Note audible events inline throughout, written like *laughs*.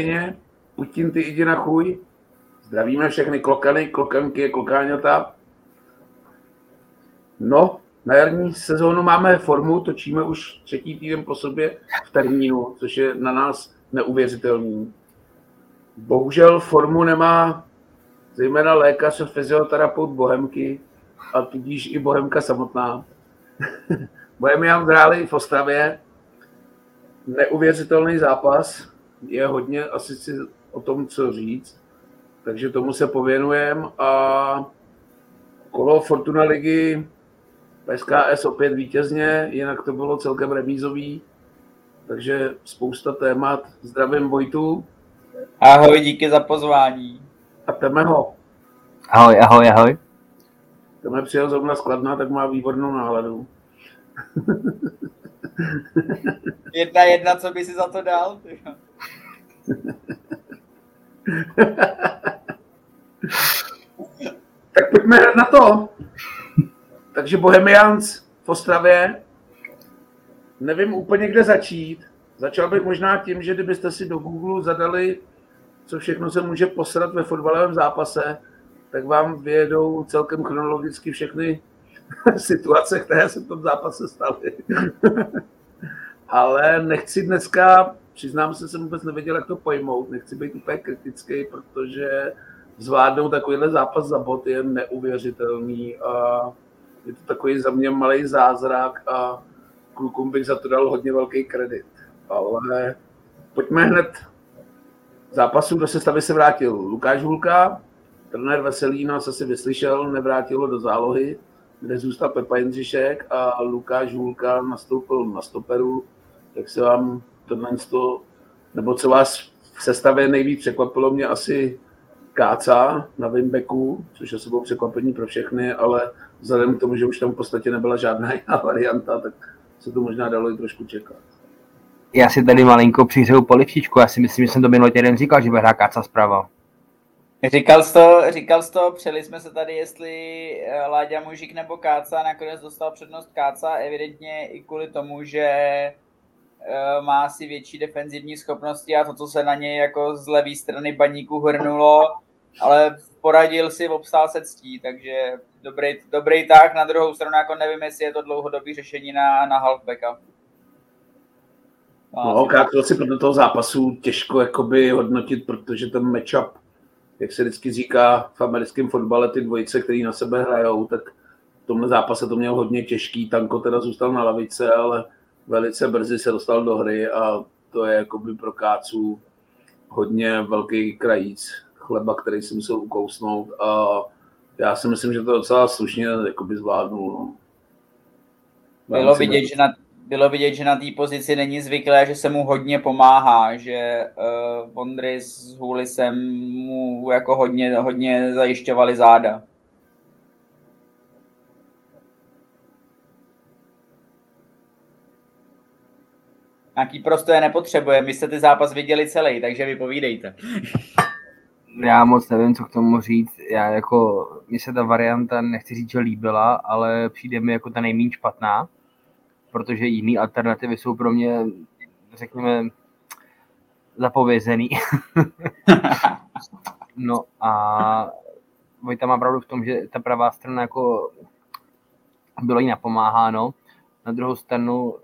Ukrajině. Putin, ty jdi na chuj. Zdravíme všechny klokany, klokanky, klokáňata. No, na jarní sezónu máme formu, točíme už třetí týden po sobě v termínu, což je na nás neuvěřitelný. Bohužel formu nemá zejména lékař a fyzioterapeut Bohemky a tudíž i Bohemka samotná. *laughs* Bohemian hráli v Ostravě. Neuvěřitelný zápas. Je hodně asi si o tom, co říct. Takže tomu se pověnujeme a kolo Fortuna ligy SKS opět vítězně, jinak to bylo celkem remízový, takže spousta témat. Zdravím Vojtu. Ahoj, díky za pozvání. A Temeho. Ahoj, ahoj, ahoj. Teme přijel zrovna skladná, tak má výbornou náladu. jedna jedna, co by si za to dal? *laughs* tak pojďme na to. Takže Bohemians v Ostravě, nevím úplně, kde začít. Začal bych možná tím, že kdybyste si do Google zadali, co všechno se může posrat ve fotbalovém zápase, tak vám vyjedou celkem chronologicky všechny *laughs* situace, které se v tom zápase staly. *laughs* Ale nechci dneska, přiznám se, jsem vůbec nevěděl, jak to pojmout, nechci být úplně kritický, protože zvládnout takovýhle zápas za bod je neuvěřitelný a je to takový za mě malý zázrak a klukům bych za to dal hodně velký kredit. Ale pojďme hned zápasu, do sestavy se vrátil Lukáš Hulka, trenér Veselý nás asi vyslyšel, nevrátilo do zálohy, kde zůstal Pepa Jindřišek a Lukáš Hulka nastoupil na stoperu. Jak se vám to, nebo co vás v sestavě nejvíc překvapilo, mě asi Káca na Wimbeku, což asi bylo překvapení pro všechny, ale vzhledem k tomu, že už tam v podstatě nebyla žádná *laughs* jiná varianta, tak se to možná dalo i trošku čekat. Já si tady malinko přihřeju polivčičku, já si myslím, že jsem to minulý týden říkal, že bude hrát Káca zprava. Říkal jsi to, říkal jsi to, přeli jsme se tady, jestli eh, Láďa Mužík nebo Káca, nakonec dostal přednost Káca, evidentně i kvůli tomu, že má si větší defenzivní schopnosti a to, co se na něj jako z levé strany baníku hrnulo, ale poradil si, obstál se ctí, takže dobrý, dobrý tak. Na druhou stranu jako nevím, jestli je to dlouhodobý řešení na, na halfbacka. No, krátko si pro toho zápasu těžko jakoby hodnotit, protože ten matchup, jak se vždycky říká v americkém fotbale, ty dvojice, který na sebe hrajou, tak v tomhle zápase to měl hodně těžký. Tanko teda zůstal na lavice, ale velice brzy se dostal do hry a to je jakoby pro Káců hodně velký krajíc chleba, který si musel ukousnout a já si myslím, že to docela slušně jakoby zvládnul. No. Bylo vidět, že na, bylo vidět, že na té pozici není zvyklé, že se mu hodně pomáhá, že uh, Vondry s Hulisem mu jako hodně, hodně zajišťovali záda. Nějaký prostor nepotřebuje, my jste ty zápas viděli celý, takže vypovídejte. Já moc nevím, co k tomu říct. Já jako, mně se ta varianta, nechci říct, že líbila, ale přijde mi jako ta nejméně špatná, protože jiné alternativy jsou pro mě, řekněme, zapovězený. *laughs* no a Vojta má pravdu v tom, že ta pravá strana jako bylo jí napomáháno. Na druhou stranu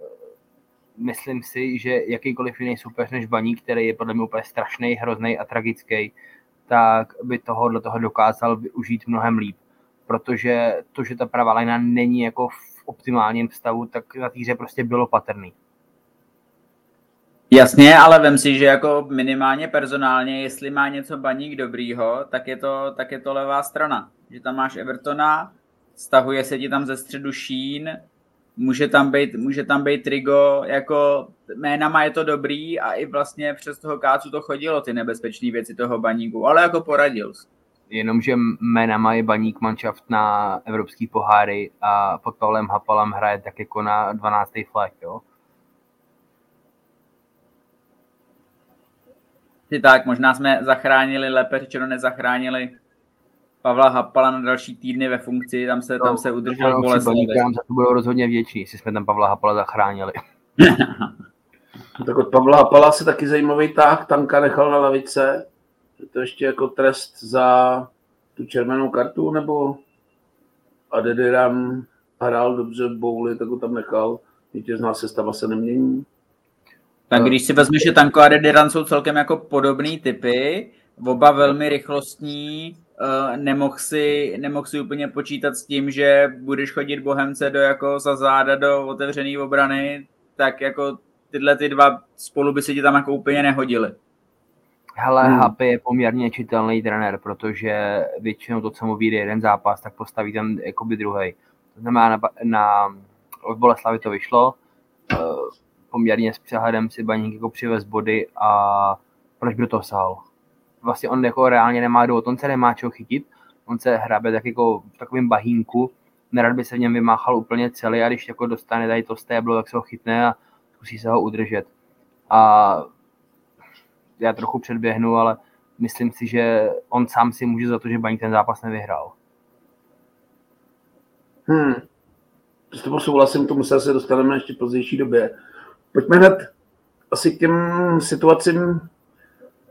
myslím si, že jakýkoliv jiný soupeř než Baník, který je podle mě úplně strašný, hrozný a tragický, tak by tohohle toho dokázal využít mnohem líp. Protože to, že ta pravá lina není jako v optimálním stavu, tak na týře prostě bylo patrný. Jasně, ale vem si, že jako minimálně personálně, jestli má něco baník dobrýho, tak je to, tak je to levá strana. Že tam máš Evertona, stahuje se ti tam ze středu Šín, může tam být, může tam být Trigo, jako jménama je to dobrý a i vlastně přes toho kácu to chodilo, ty nebezpečné věci toho baníku, ale jako poradil Jenomže jménama je baník manšaft na evropský poháry a pod Pavlem Hapalem hraje tak jako na 12. flag, jo? Ty tak, možná jsme zachránili, lépe řečeno nezachránili Pavla Hapala na další týdny ve funkci, tam se, tam se udržel Boleslav. Za to budou rozhodně větší, jestli jsme tam Pavla Hapala zachránili. *laughs* Tak od Pavla Hapala se taky zajímavý tah, Tanka nechal na lavice. Je to ještě jako trest za tu červenou kartu, nebo Adediran hrál dobře v bouli, tak ho tam nechal. Vítězná sestava se nemění. Tak když si vezmeš, že Tanko a Dediran jsou celkem jako podobný typy, oba velmi rychlostní, uh, nemohl si, nemohl si úplně počítat s tím, že budeš chodit Bohemce do jako za záda do otevřené obrany, tak jako tyhle ty dva spolu by se ti tam jako úplně nehodili. Hele, hmm. Happy je poměrně čitelný trenér, protože většinou to, co mu vyjde jeden zápas, tak postaví ten jakoby druhý. To znamená, na, na od Boleslavy to vyšlo, uh, poměrně s přehledem si Baník jako přivez body a proč by to sál? Vlastně on jako reálně nemá důvod, on se nemá čeho chytit, on se hrabe tak jako v takovém bahínku, nerad by se v něm vymáchal úplně celý a když jako dostane tady to stéblo, tak se ho chytne a zkusí se ho udržet. A já trochu předběhnu, ale myslím si, že on sám si může za to, že Baník ten zápas nevyhrál. Hmm. S tebou souhlasím, tomu se dostaneme ještě pozdější době. Pojďme hned asi k těm situacím.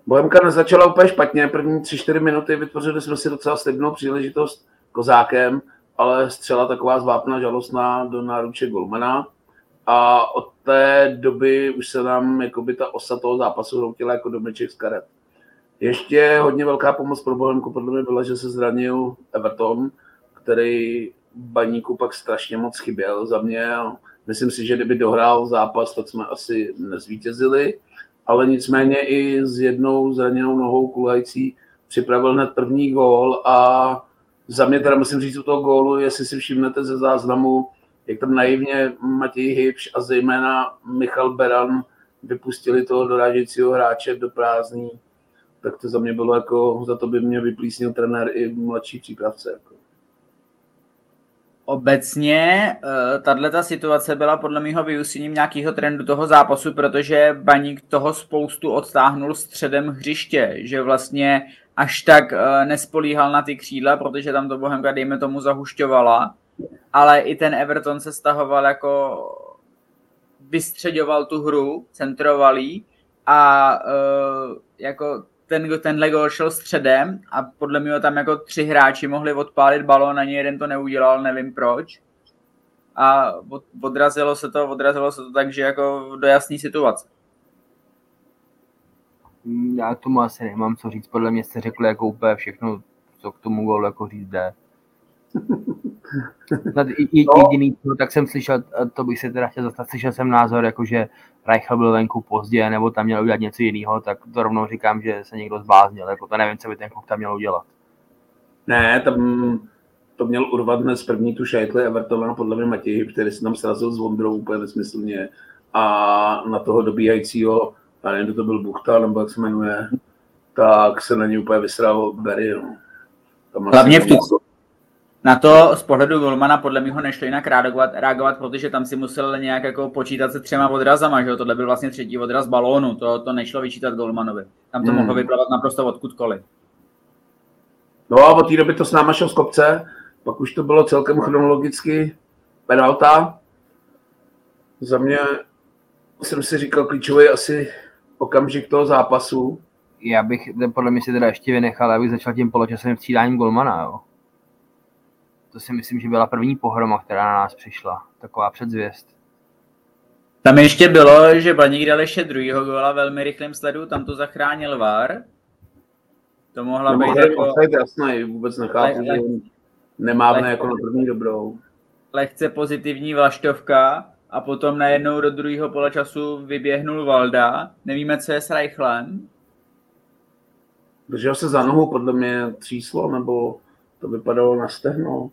Bohemka nezačala úplně špatně, první tři čtyři minuty vytvořili jsme si docela slibnou příležitost kozákem, ale střela taková zvápna žalostná do náruče Golmana. A od té doby už se nám jakoby ta osa toho zápasu hroutila jako domeček z karet. Ještě hodně velká pomoc pro Bohemku podle mě byla, že se zranil Everton, který baníku pak strašně moc chyběl za mě. Myslím si, že kdyby dohrál zápas, tak jsme asi nezvítězili, ale nicméně i s jednou zraněnou nohou kulhající připravil hned první gól a za mě teda musím říct u toho gólu, jestli si všimnete ze záznamu, jak tam naivně Matěj Hybš a zejména Michal Beran vypustili toho dorážejícího hráče do prázdní, tak to za mě bylo jako, za to by mě vyplísnil trenér i mladší přípravce. Jako. Obecně uh, tahle situace byla podle mého vyústěním nějakého trendu toho zápasu, protože Baník toho spoustu odtáhnul středem hřiště, že vlastně až tak uh, nespolíhal na ty křídla, protože tam to Bohemka, dejme tomu, zahušťovala, ale i ten Everton se stahoval jako vystředoval tu hru, centroval a uh, jako ten, tenhle gol šel středem a podle mě tam jako tři hráči mohli odpálit balón, ani jeden to neudělal, nevím proč. A odrazilo se to, odrazilo se to tak, že jako do jasné situace. Já tomu asi nemám co říct, podle mě jste řekli jako úplně všechno, co k tomu golu jako říct jde. Jediný, no. tak jsem slyšel, to bych se teda chtěl zastat, slyšel jsem názor, jako že Reichel byl venku pozdě, nebo tam měl udělat něco jiného, tak to rovnou říkám, že se někdo zbláznil, jako to nevím, co by ten kluk tam měl udělat. Ne, tam to měl urvat dnes první tu šajtli Evertona, podle mě Matěj, který se tam srazil s Vondrou úplně nesmyslně a na toho dobíhajícího, já nevím, to byl Buchta, nebo jak se jmenuje, tak se na něj úplně vysral Berry. No. Hlavně v tu, na to z pohledu Golmana podle mě ho nešlo jinak reagovat, reagovat, protože tam si musel nějak jako počítat se třema odrazama, že jo? tohle byl vlastně třetí odraz balónu, to, to nešlo vyčítat Golmanovi. Tam to hmm. mohlo vyplavat naprosto odkudkoliv. No a od té doby to s náma šel z kopce, pak už to bylo celkem chronologicky penalta. Za mě jsem si říkal klíčový asi okamžik toho zápasu. Já bych podle mě si teda ještě vynechal, abych začal tím poločasovým střídáním Golmana, jo to si myslím, že byla první pohroma, která na nás přišla. Taková předzvěst. Tam ještě bylo, že Baník dal ještě druhýho góla velmi rychlým sledu, tam to zachránil VAR. To mohla no, být jako... To jasný, vůbec nechápu, nemáme le, jako na první dobrou. Lehce pozitivní vlaštovka a potom najednou do druhého poločasu vyběhnul Valda. Nevíme, co je s Reichlem. Držel se za nohu, podle mě tříslo, nebo to vypadalo na stehno.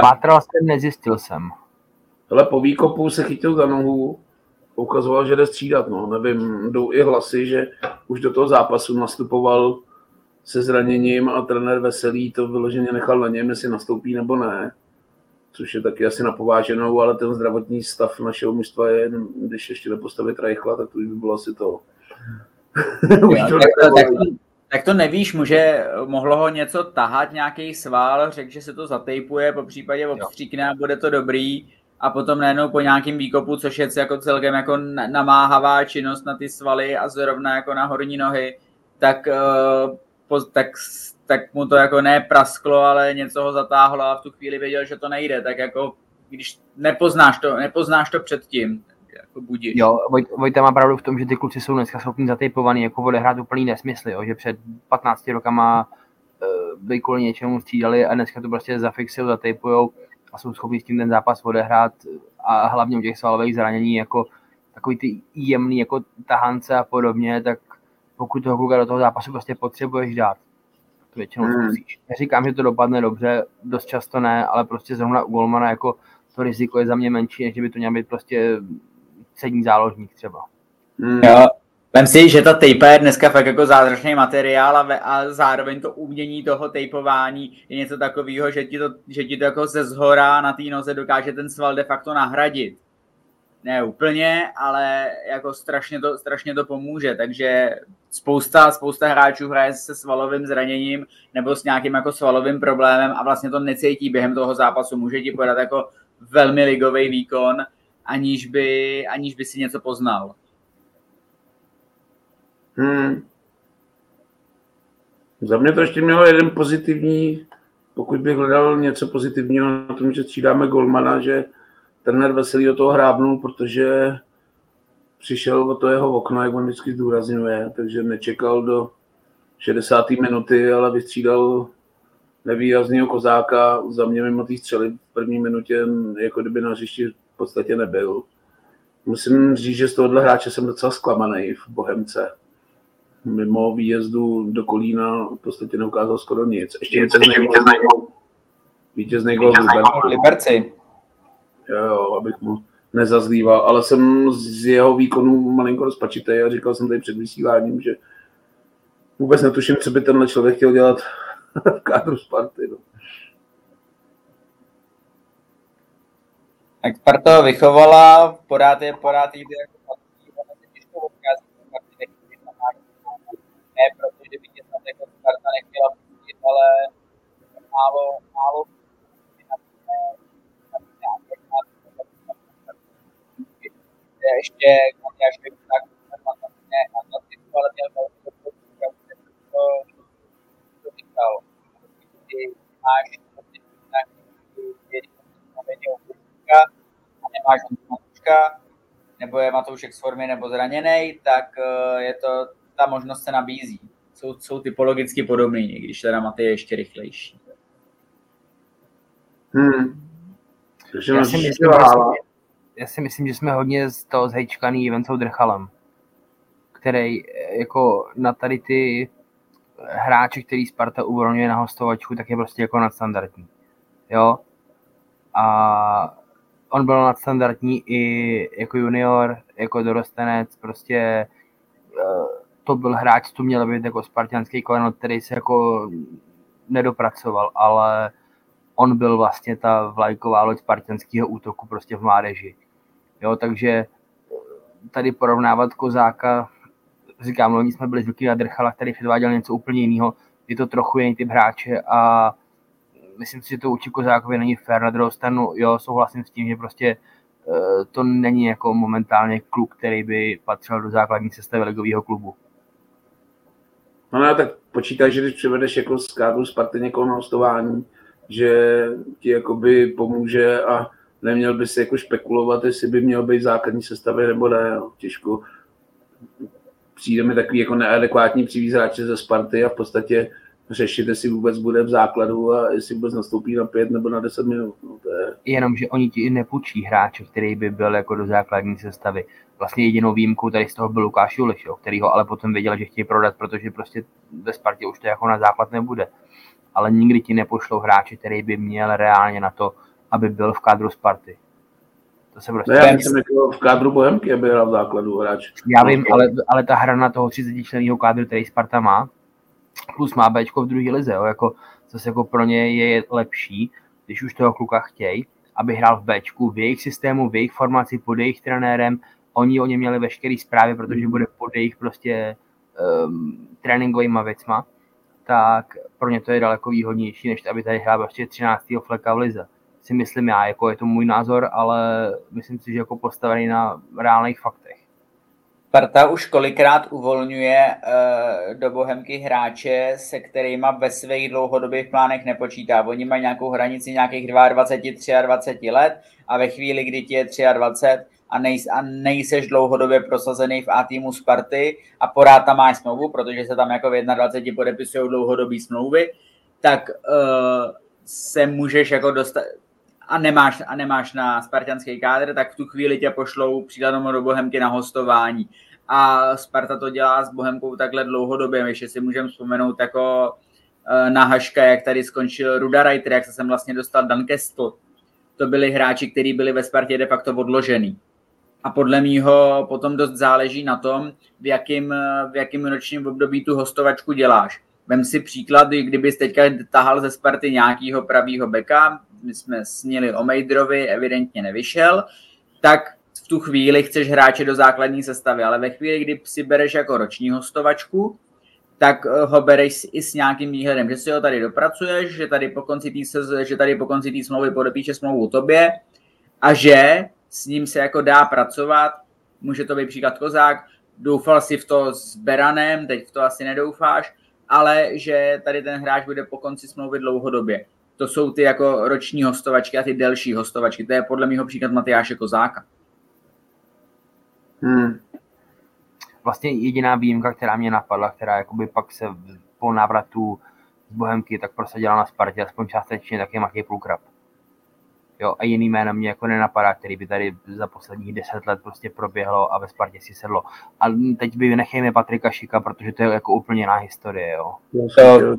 Pátral jsem, nezjistil jsem. Ale po výkopu se chytil za nohu, ukazoval, že jde střídat. No. Nevím, jdou i hlasy, že už do toho zápasu nastupoval se zraněním a trenér Veselý to vyloženě nechal na něm, jestli nastoupí nebo ne. Což je taky asi napováženou, ale ten zdravotní stav našeho mužstva je, když ještě nepostavit Reichla, tak to už by bylo asi to. *laughs* už to tak, tak, tak to nevíš, může, mohlo ho něco tahat, nějaký sval, řekl, že se to zatejpuje, po případě obstříkne a bude to dobrý, a potom najednou po nějakém výkopu, což je jako celkem jako namáhavá činnost na ty svaly a zrovna jako na horní nohy, tak, uh, tak, tak mu to jako ne prasklo, ale něco ho zatáhlo a v tu chvíli věděl, že to nejde, tak jako když nepoznáš to, nepoznáš to předtím, budíš. Jo, Vojt, Vojta má pravdu v tom, že ty kluci jsou dneska schopni zatejpovaný, jako odehrát úplný nesmysl, jo, že před 15 rokama uh, by kvůli něčemu střídali a dneska to prostě zafixují, zatejpujou a jsou schopni s tím ten zápas odehrát a hlavně u těch svalových zranění jako takový ty jemný jako tahance a podobně, tak pokud toho kluka do toho zápasu prostě potřebuješ dát, to většinou hmm. zkusíš. Neříkám, že to dopadne dobře, dost často ne, ale prostě zrovna u Golmana jako to riziko je za mě menší, než by to měl být prostě sední záložník třeba. Hmm. Jo, Vem si, že ta tape je dneska fakt jako zázračný materiál a, ve, a zároveň to umění toho tapeování je něco takového, že ti to, že ti to jako ze zhora na té noze dokáže ten sval de facto nahradit. Ne úplně, ale jako strašně to, strašně to pomůže, takže spousta, spousta hráčů hraje se svalovým zraněním nebo s nějakým jako svalovým problémem a vlastně to necítí během toho zápasu. Může ti podat jako velmi ligový výkon, aniž by, aniž by si něco poznal. Hmm. Za mě to ještě mělo jeden pozitivní, pokud bych hledal něco pozitivního na tom, že střídáme Golmana, že trenér Veselý do toho hrábnul, protože přišel o to jeho okno, jak on vždycky zdůrazňuje, takže nečekal do 60. minuty, ale vystřídal nevýrazného kozáka. Za mě mimo té střely v první minutě, jako kdyby na hřišti podstatě nebyl. Musím říct, že z tohohle hráče jsem docela zklamaný v Bohemce mimo výjezdu do Kolína v podstatě neukázal skoro nic. Ještě vítězný gol. Vítězný gol v Liberci. Jo, jo, abych mu nezazlíval, ale jsem z jeho výkonu malinko rozpačitý a říkal jsem tady před vysíláním, že vůbec netuším, co by tenhle člověk chtěl dělat *laughs* v kádru Sparty. No. Tak Sparta vychovala, podáte, podáte jako ne protože by tě tam jako Sparta nechtěla pustit, ale málo, málo ještě Matyáš ale měl velkou to, to říkal. Máš nějaký a nemáš Matouška, nebo je Matoušek z formy nebo zraněný, tak je to ta možnost se nabízí. Jsou, jsou typologicky podobný, když teda Maty je ještě rychlejší. Hmm. Já si, myslím, já si myslím, že jsme hodně z toho zhejčkaný Vencou Drchalem, který eh, jako na tady ty hráče, který Sparta uvolňuje na hostovačku, tak je prostě jako nadstandardní. Jo? A on byl nadstandardní i jako junior, jako dorostenec, prostě eh, to byl hráč, co měl být jako spartianský koleno, který se jako nedopracoval, ale on byl vlastně ta vlajková loď spartianského útoku prostě v mládeži. Jo, takže tady porovnávat Kozáka, říkám, loni jsme byli zvyklí na Drchala, který předváděl něco úplně jiného, je to trochu jiný typ hráče a myslím si, že to učí Kozákovi není fér. Na druhou stranu, jo, souhlasím s tím, že prostě eh, to není jako momentálně kluk, který by patřil do základní sestavy ligového klubu. No ne, tak počítaj, že když přivedeš jako z kádru Sparty někoho na hostování, že ti jakoby pomůže a neměl by si jako spekulovat, jestli by měl být základní sestavy nebo ne. No. Těžko přijde mi takový jako neadekvátní přivíz hráče ze Sparty a v podstatě řešit, jestli vůbec bude v základu a jestli vůbec nastoupí na pět nebo na deset minut. No, to je... Jenom, že oni ti nepůjčí hráče, který by byl jako do základní sestavy. Vlastně jedinou výjimkou tady z toho byl Lukáš Juliš, jo, který ho ale potom věděl, že chtějí prodat, protože prostě ve Spartě už to jako na základ nebude. Ale nikdy ti nepošlou hráče, který by měl reálně na to, aby byl v kádru Sparty. To se prostě... Ne, já jsem jako v kádru Bohemky, aby hrál v základu hráč. Já vím, ale, ale ta hra na toho 30 členního kádru, který Sparta má, plus má Bčko v druhé lize, jo, jako, zase jako pro ně je lepší, když už toho kluka chtějí, aby hrál v Bčku, v jejich systému, v jejich formaci, pod jejich trenérem, oni o něm měli veškeré zprávy, protože bude pod jejich prostě um, tréninkovými věcma, tak pro ně to je daleko výhodnější, než aby tady hrál prostě 13. fleka v lize. si myslím já, jako je to můj názor, ale myslím si, že jako postavený na reálných faktech. Sparta už kolikrát uvolňuje uh, do Bohemky hráče, se kterými ve svých dlouhodobých plánech nepočítá. Oni mají nějakou hranici nějakých 22, 23 let a ve chvíli, kdy ti je 23 a, nej, a nejseš dlouhodobě prosazený v A týmu Sparty a porád tam máš smlouvu, protože se tam jako v 21 podepisují dlouhodobé smlouvy, tak uh, se můžeš jako dostat, a nemáš, a nemáš na spartanský kádr, tak v tu chvíli tě pošlou příkladem do Bohemky na hostování. A Sparta to dělá s Bohemkou takhle dlouhodobě, ještě si můžeme vzpomenout jako e, na Haška, jak tady skončil Ruda Reiter, jak se sem vlastně dostal Dan Kestl. To byli hráči, kteří byli ve Spartě de facto odložený. A podle mýho potom dost záleží na tom, v jakém v jakým ročním období tu hostovačku děláš. Vem si příklad, kdybys teďka tahal ze Sparty nějakého pravýho beka, my jsme sněli o Mejdrovi, evidentně nevyšel, tak v tu chvíli chceš hráče do základní sestavy, ale ve chvíli, kdy si bereš jako roční hostovačku, tak eh, ho bereš i s nějakým výhledem, že si ho tady dopracuješ, že tady po konci té, že tady po konci té smlouvy podepíše smlouvu tobě a že s ním se jako dá pracovat, může to být příklad Kozák, doufal si v to s Beranem, teď v to asi nedoufáš, ale že tady ten hráč bude po konci smlouvy dlouhodobě to jsou ty jako roční hostovačky a ty delší hostovačky. To je podle mého příklad Matyáše Kozáka. Hmm. Vlastně jediná výjimka, která mě napadla, která jakoby pak se po návratu z Bohemky tak prosadila na Spartě, aspoň částečně, tak je Matěj Pulkrab. Jo, a jiný jméno mě jako nenapadá, který by tady za posledních deset let prostě proběhlo a ve Spartě si sedlo. A teď by nechejme Patrika Šika, protože to je jako úplně jiná historie, jo. To,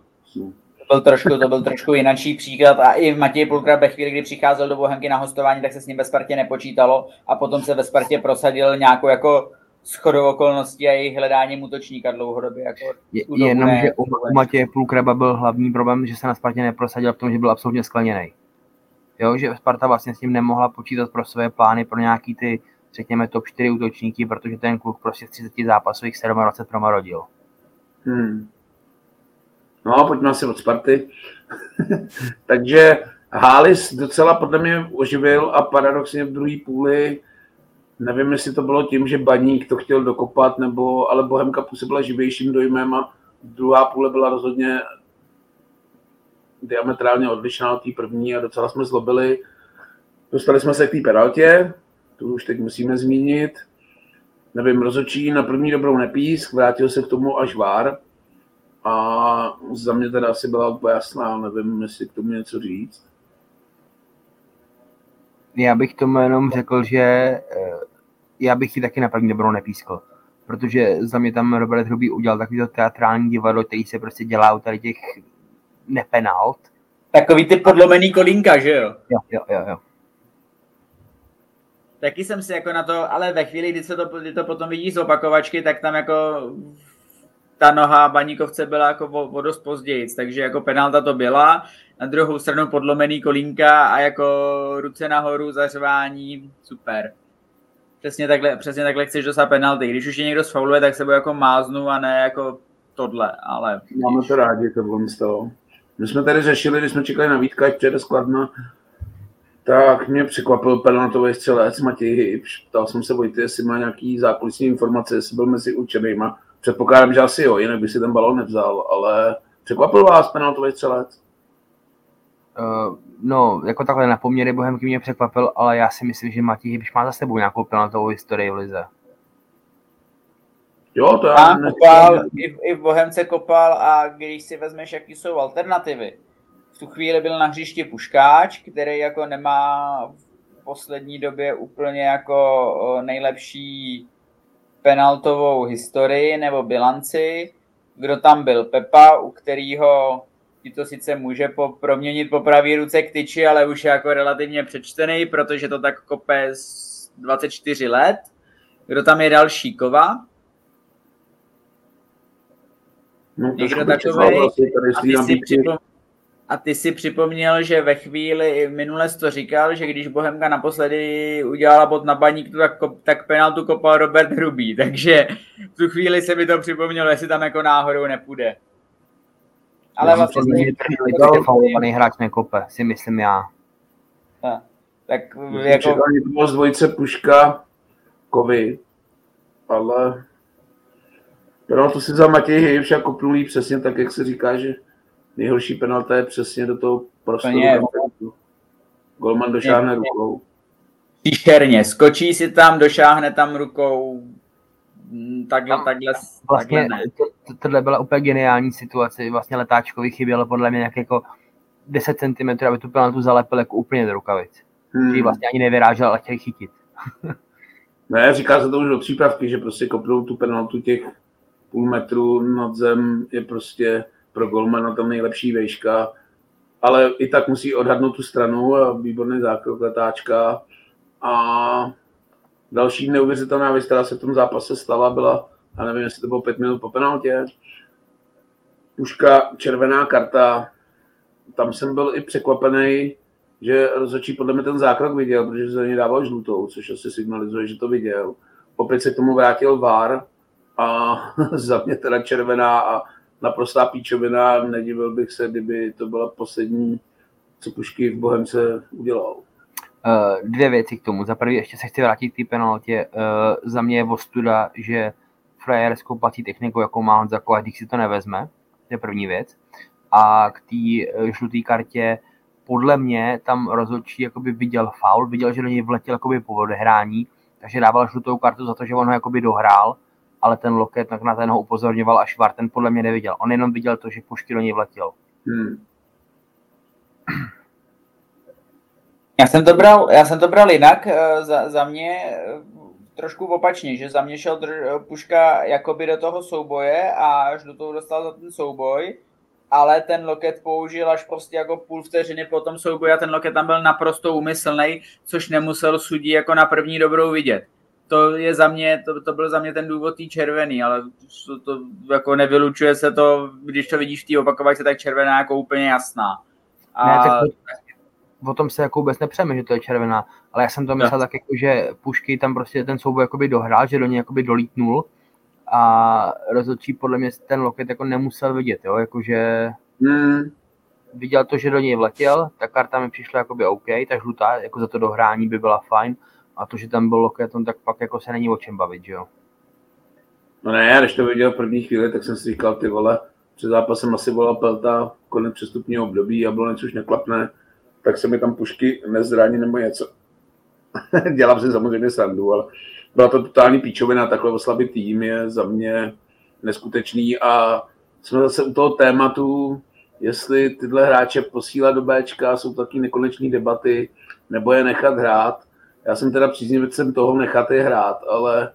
byl trošku, to byl trošku jinačí příklad a i Matěj Pulkra ve chvíli, kdy přicházel do Bohemky na hostování, tak se s ním ve Spartě nepočítalo a potom se ve Spartě prosadil nějakou jako shodou okolností a jejich hledáním útočníka dlouhodobě. Jako je, jenom, že u, u Matěje Pulkraba byl hlavní problém, že se na Spartě neprosadil v tom, že byl absolutně skleněný. Jo, že Sparta vlastně s ním nemohla počítat pro své plány, pro nějaký ty, řekněme, top 4 útočníky, protože ten kluk prostě z 30 zápasových 27 promarodil. Hmm. No, pojďme asi od Sparty. *laughs* Takže Hális docela podle mě oživil a paradoxně v druhé půli nevím, jestli to bylo tím, že Baník to chtěl dokopat, nebo, ale Bohemka působila živějším dojmem a druhá půle byla rozhodně diametrálně odlišná od té první a docela jsme zlobili. Dostali jsme se k té penaltě, tu už teď musíme zmínit. Nevím, rozočí na první dobrou nepísk, vrátil se k tomu až vár, a za mě teda asi byla úplně jasná, nevím, jestli k tomu něco říct. Já bych tomu jenom řekl, že eh, já bych ji taky na první dobrou nepískl. Protože za mě tam Robert Hrubý udělal takový to teatrální divadlo, který se prostě dělá u tady těch nepenalt. Takový ty podlomený kolínka, že jo? Jo, jo, jo, jo. Taky jsem si jako na to, ale ve chvíli, kdy se to, kdy to potom vidí z opakovačky, tak tam jako ta noha Baníkovce byla jako o, dost později, takže jako penalta to byla, na druhou stranu podlomený kolínka a jako ruce nahoru, zařvání, super. Přesně takhle, přesně takhle chceš dostat penalty. Když už je někdo sfauluje, tak se bude jako máznu a ne jako tohle, ale... Máme to rádi, tohle z toho. My jsme tady řešili, když jsme čekali na Vítka, ať přijede skladna, tak mě překvapil penaltový střelec Matěj Hybš. Ptal jsem se Vojty, jestli má nějaký zákulisní informace, jestli byl mezi učenýma Předpokládám, že asi jo, jinak by si ten balon nevzal, ale překvapil vás penaltový střelec? Uh, no, jako takhle na poměry Bohemky mě překvapil, ale já si myslím, že Matěj Hybiš má za sebou nějakou penaltovou historii v lize. Jo, to já kopal, i, v, i v Bohemce kopal a když si vezmeš, jaký jsou alternativy. V tu chvíli byl na hřišti Puškáč, který jako nemá v poslední době úplně jako nejlepší penaltovou historii nebo bilanci, kdo tam byl Pepa, u kterého ti to sice může po, proměnit po pravý ruce k tyči, ale už je jako relativně přečtený, protože to tak kope z 24 let. Kdo tam je další? Kova? No, Někdo takový. A ty si, připom- a ty si připomněl, že ve chvíli, minule jsi to říkal, že když Bohemka naposledy udělala bod na baník, tak, tak penaltu kopal Robert Hrubý, *laughs* takže v tu chvíli se mi to připomnělo, jestli tam jako náhodou nepůjde. Ale vlastně... Faulovaný hráč nekope, si myslím já. Tak, tak jako... Z dvojice Puška, Kovy, ale penaltu si za Matěj Hejvš a kopnulý přesně tak, jak se říká, že nejhorší penalta je přesně do toho prostoru. Golman došáhne rukou. Příšerně, skočí si tam, došáhne tam rukou, mm, takhle, tam, takhle, vlastně takhle ne. To, to, tohle byla úplně geniální situace, vlastně letáčkovi chybělo podle mě nějak jako 10 cm, aby tu penaltu zalepil jako úplně do rukavic. Hmm. Že vlastně ani nevyrážel, ale chtěl chytit. *laughs* ne, říká se to už do přípravky, že prostě kopnou tu penaltu těch půl metru nad zem je prostě pro golmana tam nejlepší vejška, ale i tak musí odhadnout tu stranu a výborný zákrok letáčka. A další neuvěřitelná věc, která se v tom zápase stala, byla, a nevím, jestli to bylo pět minut po penaltě, Puška, červená karta, tam jsem byl i překvapený, že rozhodčí podle mě ten zákrok viděl, protože za něj dával žlutou, což asi signalizuje, že to viděl. Opět se k tomu vrátil VAR a *laughs* za mě teda červená a naprostá píčovina. Nedivil bych se, kdyby to byla poslední, co Pušky v Bohemce udělal. Uh, dvě věci k tomu. Za prvý ještě se chci vrátit k té penaltě. Uh, za mě je ostuda, že frajer s koupací technikou, jakou má Honza když si to nevezme. To je první věc. A k té uh, žluté kartě podle mě tam rozhodčí jakoby viděl faul, viděl, že do něj vletěl jakoby po odehrání, takže dával žlutou kartu za to, že on ho jakoby dohrál ale ten loket tak na ten ho upozorňoval a Švar ten podle mě neviděl. On jenom viděl to, že pušky do něj vletěl. Hmm. *clears throat* Já jsem to bral, já jsem to bral jinak, eh, za, za mě eh, trošku opačně, že za mě šel drž, puška jakoby do toho souboje a až do toho dostal za ten souboj, ale ten loket použil až prostě jako půl vteřiny po tom souboji a ten loket tam byl naprosto úmyslný, což nemusel sudí jako na první dobrou vidět to je za mě, to, to byl za mě ten důvod tý červený, ale to, to jako nevylučuje se to, když to vidíš v té opakovačce, tak červená jako úplně jasná. A... Ne, tak o tom se jako vůbec nepřeme, že to je červená, ale já jsem to myslel no. tak, jako, že Pušky tam prostě ten souboj jakoby dohrál, že do něj jakoby dolítnul a rozhodčí podle mě ten loket jako nemusel vidět, jo, jakože hmm. viděl to, že do něj vletěl, ta karta mi přišla jakoby OK, ta žlutá, jako za to dohrání by byla fajn, a to, že tam byl Loketon, tak pak jako se není o čem bavit, že jo? No ne, já když to viděl v první chvíli, tak jsem si říkal, ty vole, před zápasem asi volal Pelta, konec přestupního období a bylo něco už neklapné, tak se mi tam pušky nezraní nebo něco. *laughs* Dělám si samozřejmě srandu, ale byla to totální píčovina, takhle oslabit tým je za mě neskutečný a jsme zase u toho tématu, jestli tyhle hráče posílat do Bčka, jsou taky nekonečné debaty, nebo je nechat hrát. Já jsem teda příznivcem toho nechat je hrát, ale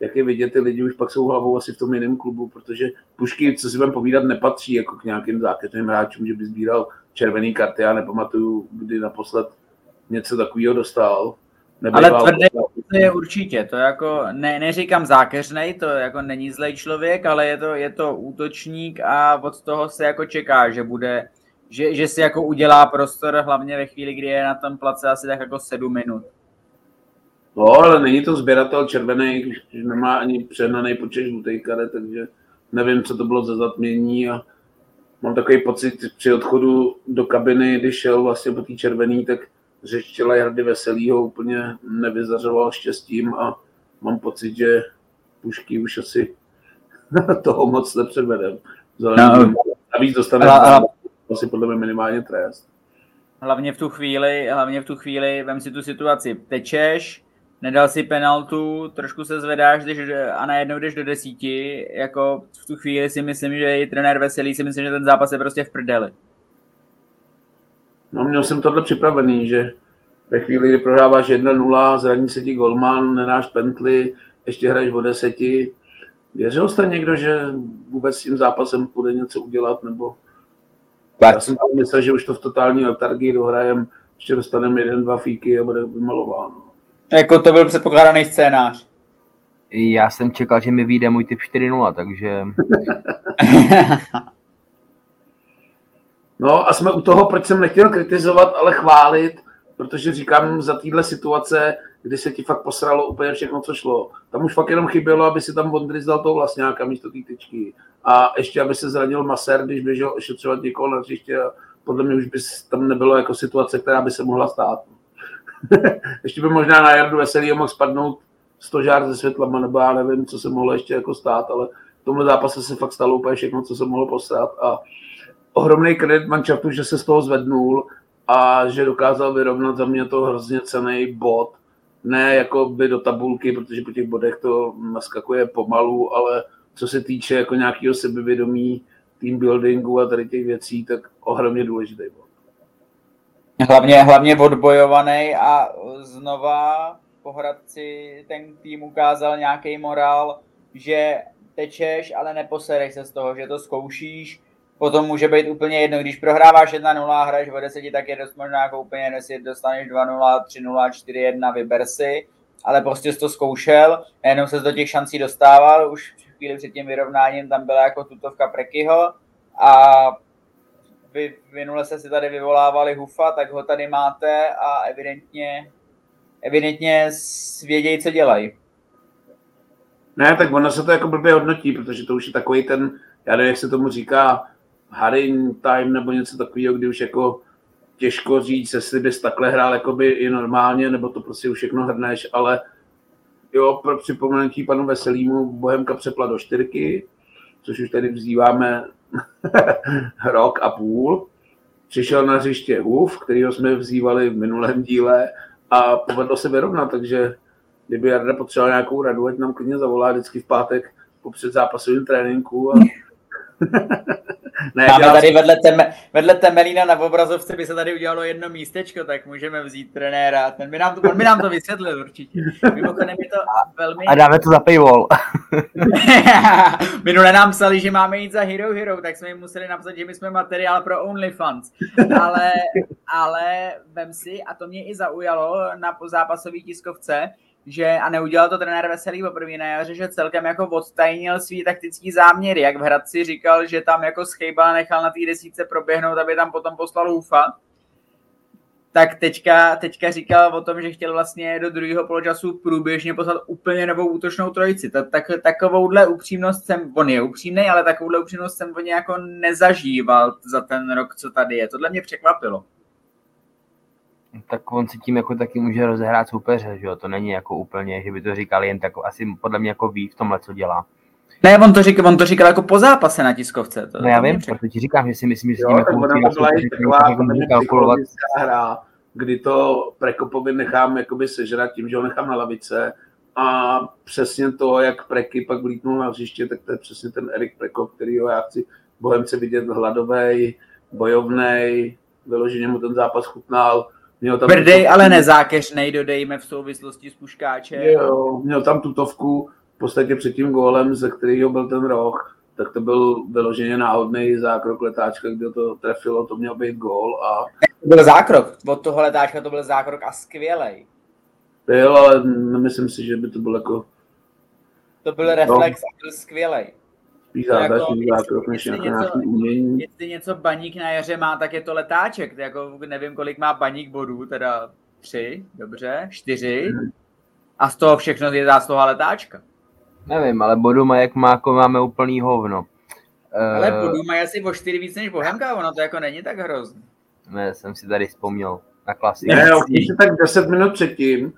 jak je vidět, ty lidi už pak jsou hlavou asi v tom jiném klubu, protože Pušky, co si budeme povídat, nepatří jako k nějakým zákeřným hráčům, že by sbíral červený karty. Já nepamatuju, kdy naposled něco takového dostal. Ale tvrdé to je určitě, to jako, ne, neříkám zákeřnej, to jako není zlej člověk, ale je to, je to útočník a od toho se jako čeká, že bude, že, že si jako udělá prostor, hlavně ve chvíli, kdy je na tom place asi tak jako sedm minut. No, ale není to sběratel červený, když nemá ani přehnaný počet žlutých karet, takže nevím, co to bylo za zatmění a mám takový pocit při odchodu do kabiny, když šel vlastně po té červený, tak řečtěla Jardy Veselýho úplně nevyzařoval štěstím a mám pocit, že Pušky už asi *laughs* toho moc nepředvedem. No, víc dostane asi podle mě minimálně trest. Hlavně v tu chvíli, hlavně v tu chvíli, vem si tu situaci, tečeš, nedal si penaltu, trošku se zvedáš jdeš, a najednou jdeš do desíti, jako v tu chvíli si myslím, že i trenér Veselý si myslím, že ten zápas je prostě v prdeli. No měl jsem tohle připravený, že ve chvíli, kdy prohráváš 1-0, zraní se ti golman, nenáš pently, ještě hraješ o deseti. Věřil jste někdo, že vůbec s tím zápasem půjde něco udělat, nebo já jsem myslel, že už to v totální letargii dohrajem, ještě dostaneme jeden, dva fíky a bude vymalováno. Jako to byl předpokládaný scénář. Já jsem čekal, že mi vyjde můj typ 4-0, takže... *laughs* no a jsme u toho, proč jsem nechtěl kritizovat, ale chválit, protože říkám, za téhle situace, kdy se ti fakt posralo úplně všechno, co šlo. Tam už fakt jenom chybělo, aby si tam Bondry zdal toho vlastňáka místo té tyčky. A ještě, aby se zranil Maser, když běžel ošetřovat někoho na hřiště. Podle mě už by tam nebylo jako situace, která by se mohla stát. *laughs* ještě by možná na Jardu Veselý mohl spadnout stožár se světlama, nebo já nevím, co se mohlo ještě jako stát, ale v tomhle zápase se fakt stalo úplně všechno, co se mohlo posrat a ohromný kredit manšaftu, že se z toho zvednul a že dokázal vyrovnat za mě to hrozně cený bod. Ne jako by do tabulky, protože po těch bodech to naskakuje pomalu, ale co se týče jako nějakého sebevědomí, team buildingu a tady těch věcí, tak ohromně důležitý bod. Hlavně, hlavně odbojovaný a znova po Hradci ten tým ukázal nějaký morál, že tečeš, ale neposereš se z toho, že to zkoušíš, potom může být úplně jedno, když prohráváš 1-0 a hraješ o 10, tak je dost možná jako úplně jestli dostaneš 2-0, 3-0, 4-1, vyber si, ale prostě jsi to zkoušel, jenom se do těch šancí dostával, už chvíli před tím vyrovnáním tam byla jako tutovka Prekyho a vy minule se si tady vyvolávali Hufa, tak ho tady máte a evidentně, evidentně vědějí, co dělají. Ne, tak ono se to jako blbě hodnotí, protože to už je takový ten, já nevím, jak se tomu říká, Harin time nebo něco takového, kdy už jako těžko říct, jestli bys takhle hrál jakoby i normálně, nebo to prostě už všechno hrneš, ale jo, pro připomenutí panu Veselýmu Bohemka přepla do čtyřky, což už tady vzýváme *laughs* rok a půl. Přišel na hřiště Huf, kterýho jsme vzývali v minulém díle a povedlo se vyrovnat, takže kdyby Jarda potřeboval nějakou radu, ať nám klidně zavolá vždycky v pátek po předzápasovém tréninku a *laughs* *laughs* ne, Máme tady vedle, teme, vedle Temelína na obrazovce by se tady udělalo jedno místečko, tak můžeme vzít trenéra. Ten by nám to, on by nám to vysvětlil určitě. Mimochodem je to velmi... A dáme to za paywall. *laughs* Minule nám psali, že máme jít za Hero Hero, tak jsme jim museli napsat, že my jsme materiál pro OnlyFans. Ale, ale vem si, a to mě i zaujalo na zápasové tiskovce, že, a neudělal to trenér Veselý poprvé na jaře, že celkem jako odtajnil svý taktický záměry, jak v Hradci říkal, že tam jako schejbal, nechal na té desíce proběhnout, aby tam potom poslal Hufa, tak teďka, teďka říkal o tom, že chtěl vlastně do druhého poločasu průběžně poslat úplně novou útočnou trojici. Tak, tak, takovouhle upřímnost jsem, on je upřímný, ale takovouhle upřímnost jsem on jako nezažíval za ten rok, co tady je. Tohle mě překvapilo tak on si tím jako taky může rozehrát soupeře, že jo? To není jako úplně, že by to říkal jen tak, asi podle mě jako ví v tomhle, co dělá. Ne, on to, říkal, on to říkal jako po zápase na tiskovce. To, no já vím, proto ti říkám, že si myslím, že s tím jako musí kalkulovat. Hra, kdy to Prekopovi nechám jakoby sežrat tím, že ho nechám na lavice a přesně to, jak Preky pak vlítnul na hřiště, tak to je přesně ten Erik Prekop, ho já chci Bohemce vidět hladovej, bojovnej, vyloženě mu ten zápas chutnal, Měl tam Brdej, tutovku, ale nezákeřnej, dodejme v souvislosti s Puškáčem. Jo, měl tam tutovku v podstatě před tím gólem, ze kterého byl ten roh, tak to byl vyloženě náhodný zákrok letáčka, kde to trefilo, to měl být gól. A... To byl zákrok, od toho letáčka to byl zákrok a skvělej. Byl, ale nemyslím si, že by to byl jako... To byl reflex no. a byl skvělej spíš zádačný jako, zákrok než jako nějaký umění. Jestli něco baník na jaře má, tak je to letáček. Jako nevím, kolik má baník bodů, teda tři, dobře, čtyři. Hmm. A z toho všechno je zásluha letáčka. Nevím, ale bodu má, jak má, jako máme úplný hovno. Ale uh... bodu má asi o čtyři víc než Bohemka, ono to jako není tak hrozný. Ne, jsem si tady vzpomněl na klasiku. Ne, ještě tak 10 minut předtím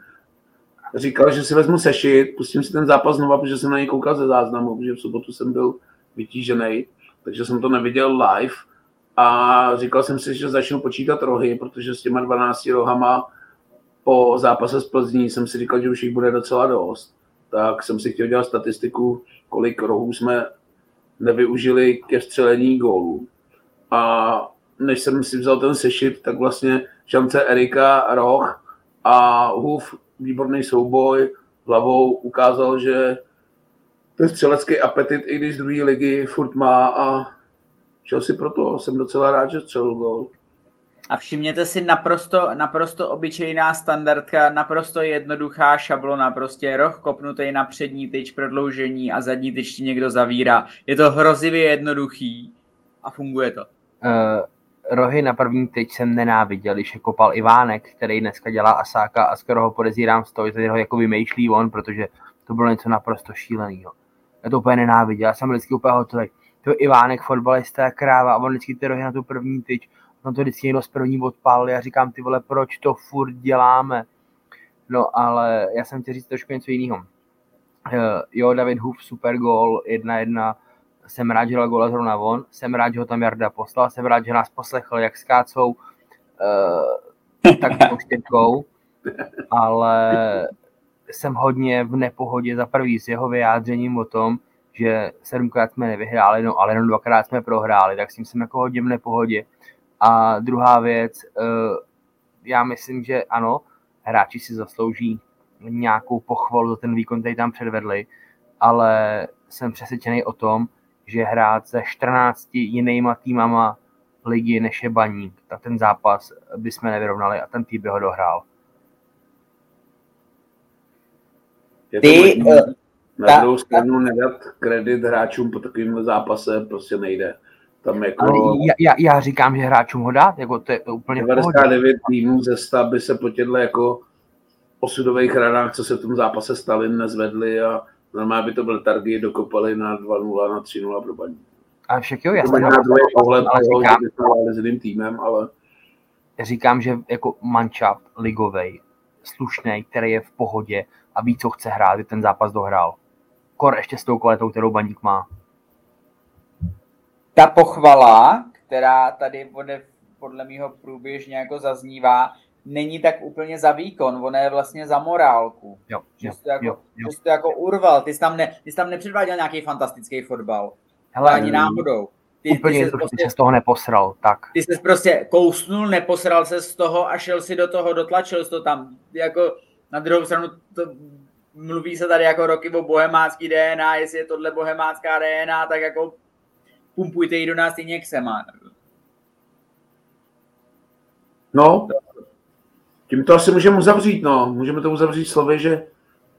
říkal, že si vezmu sešit, pustím si ten zápas znova, protože jsem na něj koukal ze záznamu, protože v sobotu jsem byl vytížený, takže jsem to neviděl live a říkal jsem si, že začnu počítat rohy, protože s těma 12 rohama po zápase s Plzní jsem si říkal, že už jich bude docela dost. Tak jsem si chtěl dělat statistiku, kolik rohů jsme nevyužili ke střelení gólů. A než jsem si vzal ten sešit, tak vlastně šance Erika, Roh a Huf výborný souboj hlavou ukázal, že ten střelecký apetit, i když z druhé ligy furt má a šel si proto. Jsem docela rád, že střelil gol. A všimněte si naprosto, naprosto obyčejná standardka, naprosto jednoduchá šablona, prostě roh kopnutý na přední tyč, prodloužení a zadní tyč ti někdo zavírá. Je to hrozivě jednoduchý a funguje to. Uh, rohy na první tyč jsem nenáviděl, když je kopal Ivánek, který dneska dělá Asáka a skoro ho podezírám z toho, že ho jako vymýšlí on, protože to bylo něco naprosto šíleného. Já to úplně nenáviděl, já jsem vždycky úplně hotový. To je Ivánek, fotbalista, kráva a on vždycky ty rohy na tu první tyč, on to vždycky někdo z první odpálil, já říkám, ty vole, proč to furt děláme? No, ale já jsem chtěl říct trošku něco jiného. Uh, jo, David Huf, super gol, jedna jedna. Jsem rád, že gola zrovna on. Jsem rád, že ho tam Jarda poslal. Jsem rád, že nás poslechl, jak skácou uh, tak *laughs* štětkou. Ale jsem hodně v nepohodě za prvý s jeho vyjádřením o tom, že sedmkrát jsme nevyhráli, no ale jenom dvakrát jsme prohráli, tak s tím jsem jako hodně v nepohodě. A druhá věc, uh, já myslím, že ano, hráči si zaslouží nějakou pochvalu za ten výkon, který tam předvedli, ale jsem přesvědčený o tom, že hrát se 14 jinýma týmama ligy než je Baník, tak ten zápas bychom nevyrovnali a ten tým by ho dohrál. Ty, uh, na ta, druhou stranu nedat kredit hráčům po takovém zápase prostě nejde. Tam jako... Ale já, já, já, říkám, že hráčům ho dát, jako to je to úplně 99 týmů ze 100 by se po těchto jako osudových ranách, co se v tom zápase stali, nezvedli a normálně by to byl targy, dokopali na 2-0, na 3-0 pro baní. A však jo, já jsem na druhý pohled ale toho, říkám, že s jiným týmem, ale... Já říkám, že jako manšaft ligovej, slušný, který je v pohodě a ví, co chce hrát, ten zápas dohrál. Kor ještě s tou kvalitou, kterou baník má ta pochvala, která tady bude podle mého průběžně jako zaznívá, není tak úplně za výkon, ona je vlastně za morálku. Jo, že jsi to jako, jo, jo. Že jsi to jako urval, ty jsi tam, ne, ty jsi tam nepředváděl nějaký fantastický fotbal. Hele, ani náhodou. Ty, úplně ty jsi prostě, z toho neposral, tak. Ty jsi prostě kousnul, neposral se z toho a šel si do toho, dotlačil jsi to tam. Jako na druhou stranu to mluví se tady jako roky o bohemácký DNA, jestli je tohle bohemácká DNA, tak jako pumpujte ji do nás i něksema. No, tím to asi můžeme uzavřít, no. Můžeme to uzavřít slovy, že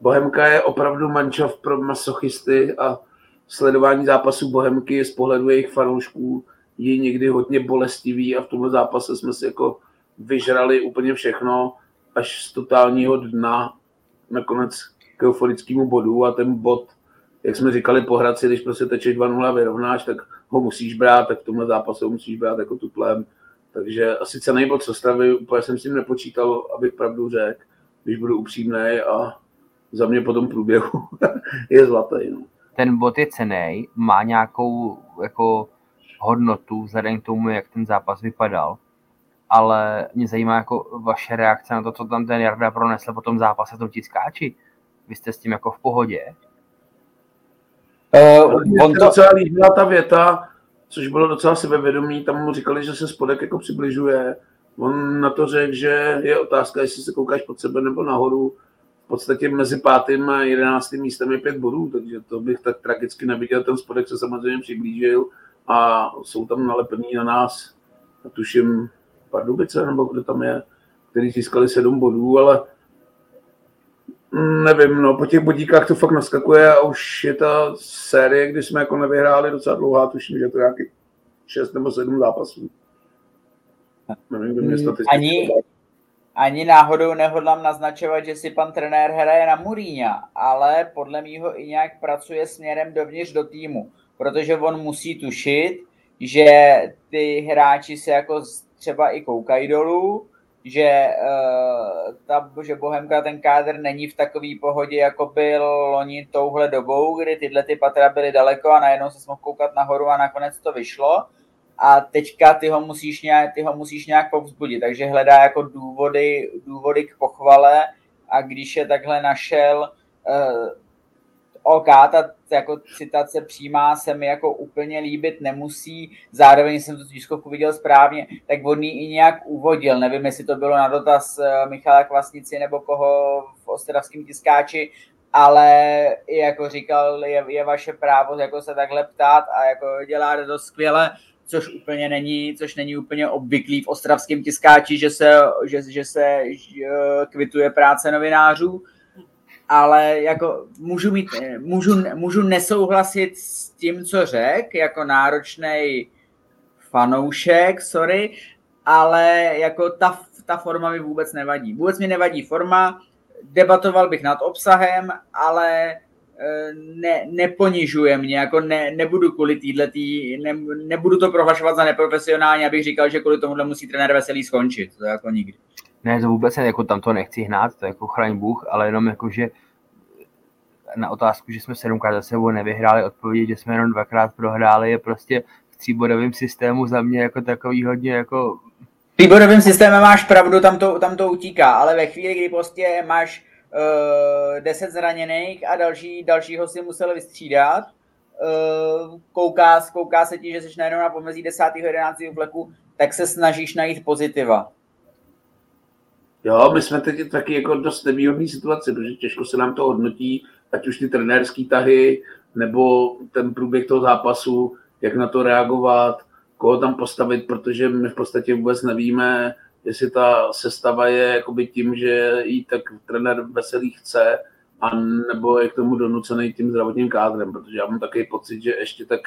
Bohemka je opravdu mančov pro masochisty a sledování zápasů Bohemky z pohledu jejich fanoušků je někdy hodně bolestivý a v tomhle zápase jsme si jako vyžrali úplně všechno až z totálního dna nakonec k euforickému bodu a ten bod, jak jsme říkali po Hradci, když prostě tečeš 2-0 vyrovnáš, tak ho musíš brát, tak v tomhle zápase ho musíš brát jako tuplem. Takže asi cený bod Ostravy, úplně jsem s tím nepočítal, abych pravdu řekl, když budu upřímný a za mě po tom průběhu *laughs* je zlatý. No. Ten bod je cený, má nějakou jako hodnotu vzhledem k tomu, jak ten zápas vypadal, ale mě zajímá jako vaše reakce na to, co tam ten Jarda pronesl po tom zápase tom tiskáči. Vy jste s tím jako v pohodě? Uh, on to... docela líbila ta věta, což bylo docela sebevědomý, tam mu říkali, že se spodek jako přibližuje. On na to řekl, že je otázka, jestli se koukáš pod sebe nebo nahoru. V podstatě mezi pátým a jedenáctým místem je pět bodů, takže to bych tak tragicky neviděl. Ten spodek se samozřejmě přiblížil a jsou tam nalepení na nás, tuším, Pardubice, nebo kdo tam je, který získali sedm bodů, ale Nevím, no, po těch bodíkách to fakt naskakuje a už je ta série, kdy jsme jako nevyhráli docela dlouhá, tuším, že to nějaký 6 nebo 7 zápasů. Nevím, kdo mě hmm, ani, ani náhodou nehodlám naznačovat, že si pan trenér hraje na Muríňa, ale podle mýho i nějak pracuje směrem dovnitř do týmu, protože on musí tušit, že ty hráči se jako třeba i koukají dolů, že, uh, ta, že Bohemka ten kádr není v takové pohodě, jako byl loni touhle dobou, kdy tyhle ty patra byly daleko a najednou se mohl koukat nahoru a nakonec to vyšlo. A teďka ty ho musíš nějak, ty ho musíš nějak povzbudit, takže hledá jako důvody, důvody k pochvale a když je takhle našel, uh, OK, ta jako citace přímá se mi jako úplně líbit nemusí, zároveň jsem tu tiskovku viděl správně, tak on i nějak uvodil, nevím, jestli to bylo na dotaz eh, Michala Kvasnici nebo koho v ostravském tiskáči, ale jako říkal, je, je vaše právo jako se takhle ptát a jako dělá to skvěle, což úplně není, což není úplně obvyklý v ostravském tiskáči, že se, že, že se že kvituje práce novinářů, ale jako můžu, mít, můžu, můžu nesouhlasit s tím, co řek, jako náročný fanoušek, sorry, ale jako ta, ta forma mi vůbec nevadí. Vůbec mi nevadí forma, debatoval bych nad obsahem, ale e, ne, neponižuje mě, jako ne, nebudu kvůli týhletý, ne, nebudu to prohlašovat za neprofesionální, abych říkal, že kvůli tomuhle musí trenér Veselý skončit, to jako nikdy. Ne, to vůbec ne, jako tam to nechci hnát, to jako chraň Bůh, ale jenom jako, že na otázku, že jsme sedmkrát za sebou nevyhráli, odpovědět, že jsme jenom dvakrát prohráli, je prostě v tříbodovém systému za mě jako takový hodně jako... V tříbodovém systému máš pravdu, tam to, tam to utíká, ale ve chvíli, kdy prostě máš uh, 10 zraněných a další, dalšího si musel vystřídat, uh, kouká, kouká se ti, že jsi najednou na pomezí 10. 11. vleku, tak se snažíš najít pozitiva. Jo, my jsme teď taky jako dost nevýhodný situaci, protože těžko se nám to hodnotí, ať už ty trenérský tahy, nebo ten průběh toho zápasu, jak na to reagovat, koho tam postavit, protože my v podstatě vůbec nevíme, jestli ta sestava je jakoby tím, že jí tak trenér veselý chce, a nebo je k tomu donucený tím zdravotním kádrem, protože já mám takový pocit, že ještě tak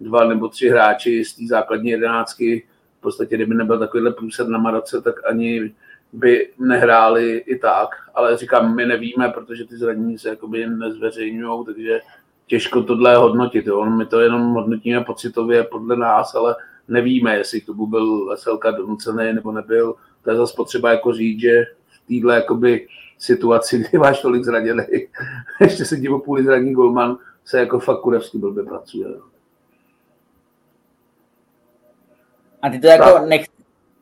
dva nebo tři hráči z té základní jedenáctky, v podstatě kdyby nebyl takovýhle průsed na Maroce, tak ani by nehráli i tak, ale říkám, my nevíme, protože ty zranění se jakoby nezveřejňují, takže těžko tohle hodnotit. Jo. My to jenom hodnotíme pocitově podle nás, ale nevíme, jestli to byl Veselka donucený nebo nebyl. To je zase potřeba jako říct, že v téhle jakoby situaci, kdy máš tolik *laughs* zraněný, ještě se divo půli zraní golman, se jako fakt kurevsky blbě pracuje. A ty to jako nech,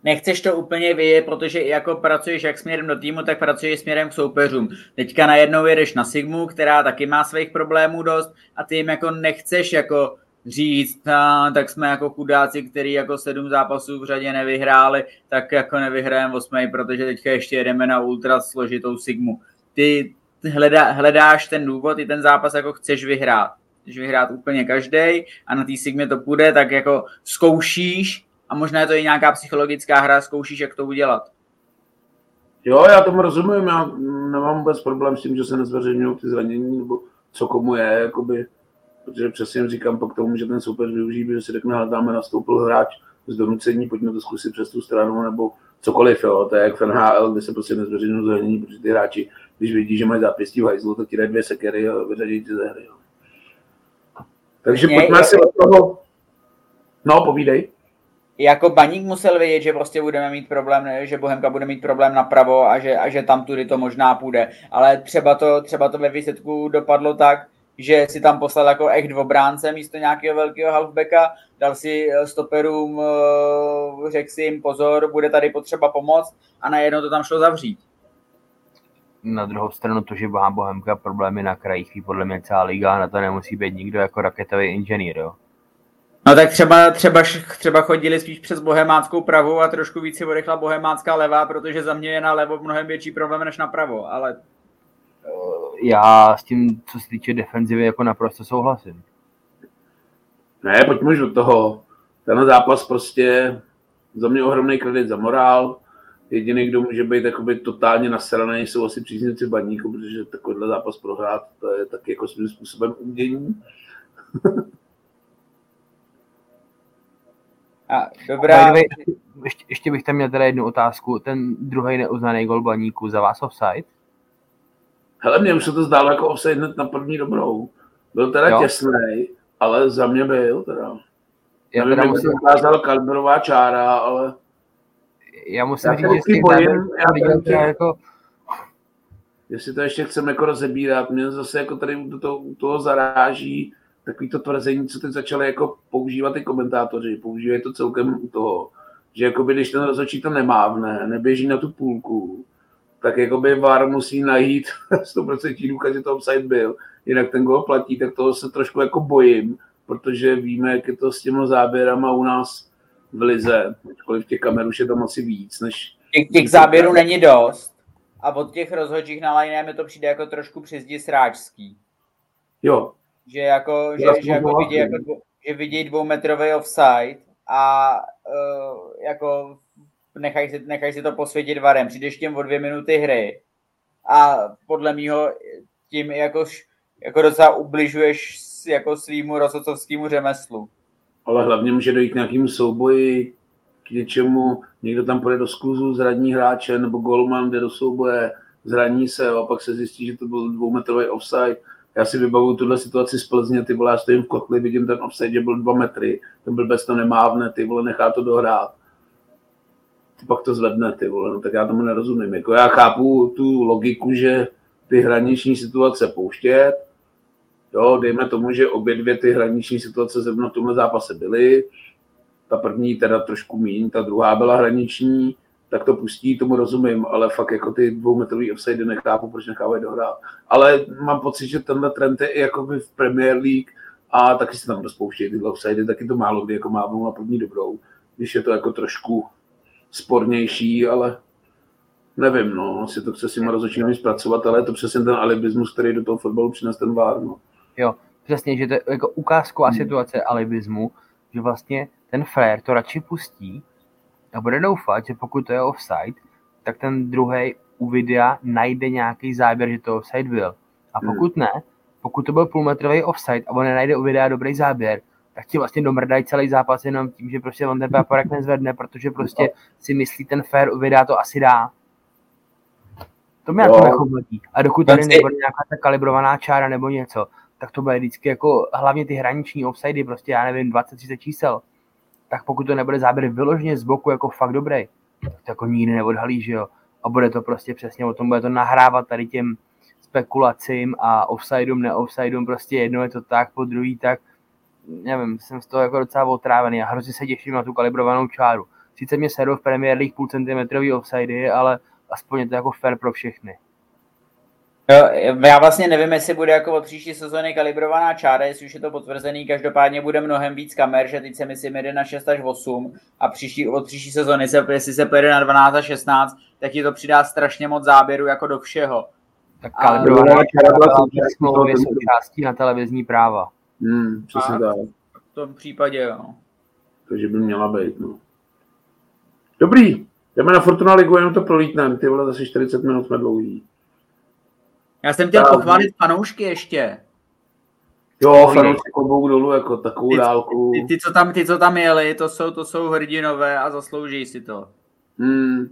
nechceš to úplně vyjet, protože jako pracuješ jak směrem do týmu, tak pracuješ směrem k soupeřům. Teďka najednou jedeš na Sigmu, která taky má svých problémů dost a ty jim jako nechceš jako říct, a, tak jsme jako chudáci, který jako sedm zápasů v řadě nevyhráli, tak jako nevyhrajeme osmý, protože teďka ještě jedeme na ultra složitou Sigmu. Ty hledá, hledáš ten důvod, i ten zápas jako chceš vyhrát. Chceš vyhrát úplně každý a na té Sigmě to půjde, tak jako zkoušíš a možná je to i nějaká psychologická hra, zkoušíš, jak to udělat. Jo, já tomu rozumím, já nemám vůbec problém s tím, že se nezveřejňují ty zranění, nebo co komu je, jakoby, protože přesně říkám pak tomu, že ten soupeř využije, že si řekne, dáme nastoupil hráč z donucení, pojďme to zkusit přes tu stranu, nebo cokoliv, jo. to je jak v NHL, kde se prostě nezveřejňují zranění, protože ty hráči, když vidí, že mají zápěstí v hajzlu, tak ti dají dvě sekery a vyřadí ty ze hry. Jo. Takže pojďme si od toho, no povídej jako baník musel vědět, že prostě budeme mít problém, že Bohemka bude mít problém napravo a že, a že tam tudy to možná půjde. Ale třeba to, třeba to ve výsledku dopadlo tak, že si tam poslal jako echt dvobránce místo nějakého velkého halfbacka, dal si eh, stoperům, eh, řekl si jim pozor, bude tady potřeba pomoc a najednou to tam šlo zavřít. Na druhou stranu to, že má Bohemka problémy na krajích, podle mě celá liga, na to nemusí být nikdo jako raketový inženýr, jo. No tak třeba, třeba, třeba chodili spíš přes bohemáckou pravou a trošku víc si odechla bohemácká levá, protože za mě je na levo mnohem větší problém než na pravo, ale... Já s tím, co se týče defenzivy, jako naprosto souhlasím. Ne, pojďme už do toho. Ten zápas prostě za mě ohromný kredit za morál. Jediný, kdo může být jakoby totálně nasraný, jsou asi příznivci baníku, protože takovýhle zápas prohrát, to je taky jako svým způsobem umění. *laughs* A, dobrá. Way, ještě, ještě bych tam měl teda jednu otázku. Ten druhý neuznaný gol baníku za vás offside? Hele, mně už se to zdálo jako offside hned na první dobrou. Byl teda jo. těsný, ale za mě byl teda. Já Nevím, teda musím... ukázal kalibrová čára, ale... Já musím já říct, že bojím, já viděl že... jako... Jestli to ještě chceme jako rozebírat, mě zase jako tady u toho, u toho zaráží, takový to tvrzení, co teď začali jako používat i komentátoři, používají to celkem u toho, že jakoby, když ten rozhodčí to nemávne, neběží na tu půlku, tak jakoby VAR musí najít *laughs* 100% důkaz, že to offside byl, jinak ten gol platí, tak toho se trošku jako bojím, protože víme, jak je to s těmi záběrama u nás v Lize, ačkoliv těch kamer už je tam asi víc, než... Těch, těch záběrů není dost a od těch rozhodčích na line mi to přijde jako trošku přizdi sráčský. Jo, že jako, že, že jako vidí, jako dvou, že vidí dvoumetrový offside a uh, jako nechají si, nechaj si to posvětit varem, přijdeš těm o dvě minuty hry a podle mýho tím jako, jako docela ubližuješ jako svýmu rozhodcovskému řemeslu. Ale hlavně může dojít k nějakému souboji, k něčemu, někdo tam půjde do skluzu, zraní hráče, nebo golman jde do souboje, zraní se a pak se zjistí, že to byl dvoumetrový offside já si vybavuju tuhle situaci z Plzně, ty vole, já stojím v kotli, vidím ten offside, byl dva metry, ten byl bez to nemávne, ty vole, nechá to dohrát. pak to zvedne, ty vole, no, tak já tomu nerozumím. Jako já chápu tu logiku, že ty hraniční situace pouštět, jo, dejme tomu, že obě dvě ty hraniční situace zrovna v tomhle zápase byly, ta první teda trošku míň, ta druhá byla hraniční, tak to pustí, tomu rozumím, ale fakt jako ty dvoumetrový offside nechápu, proč nechávají dohrát. Ale mám pocit, že tenhle trend je i jako v Premier League a taky se tam rozpouštějí ty offside, taky to málo kdy jako mávnou na první dobrou, když je to jako trošku spornější, ale nevím, no, asi to chce si rozhodčím zpracovat, ale je to přesně ten alibismus, který do toho fotbalu přines ten vár, no. Jo, přesně, že to je jako ukázková hmm. situace alibismu, že vlastně ten frér to radši pustí a bude doufat, že pokud to je offside, tak ten druhý u videa najde nějaký záběr, že to offside byl. A hmm. pokud ne, pokud to byl půlmetrový offside a on nenajde u videa dobrý záběr, tak ti vlastně domrdají celý zápas jenom tím, že prostě on ten paporek nezvedne, protože prostě si myslí ten fair u videa to asi dá. To mě jako nechobotí. A dokud tady nebude nějaká ta kalibrovaná čára nebo něco, tak to bude vždycky jako hlavně ty hraniční offsidy, prostě já nevím, 20-30 čísel. Tak pokud to nebude záběr vyloženě z boku jako fakt dobrý, tak to jako nikdy neodhalí, že jo. A bude to prostě přesně o tom, bude to nahrávat tady těm spekulacím a offsideům, neoffsideům, prostě jedno je to tak, po druhý tak. Nevím, jsem z toho jako docela otrávený a hrozně se těším na tu kalibrovanou čáru. Sice mě sedou v Premier League půl centimetrový offsidy, ale aspoň je to jako fair pro všechny. Jo, já vlastně nevím, jestli bude jako od příští sezóny kalibrovaná čára, jestli už je to potvrzený, každopádně bude mnohem víc kamer, že teď se myslím jede na 6 až 8 a příští, od příští sezóny, se, jestli se pojede na 12 až 16, tak ti to přidá strašně moc záběru jako do všeho. Tak kalibrovaná čára byla smlouvy součástí na televizní práva. Hmm, přesně tak. V tom případě, jo. Takže by měla být, no. Dobrý, jdeme na Fortuna Ligu, jenom to prolítneme, ty vole, zase 40 minut jsme dlouhý. Já jsem chtěl pochválit fanoušky ještě. Jo, fanoušky klobouk dolů, jako takovou ty, dálku. Ty, ty, co tam, ty, co tam jeli, to jsou, to jsou hrdinové a zaslouží si to. Hmm.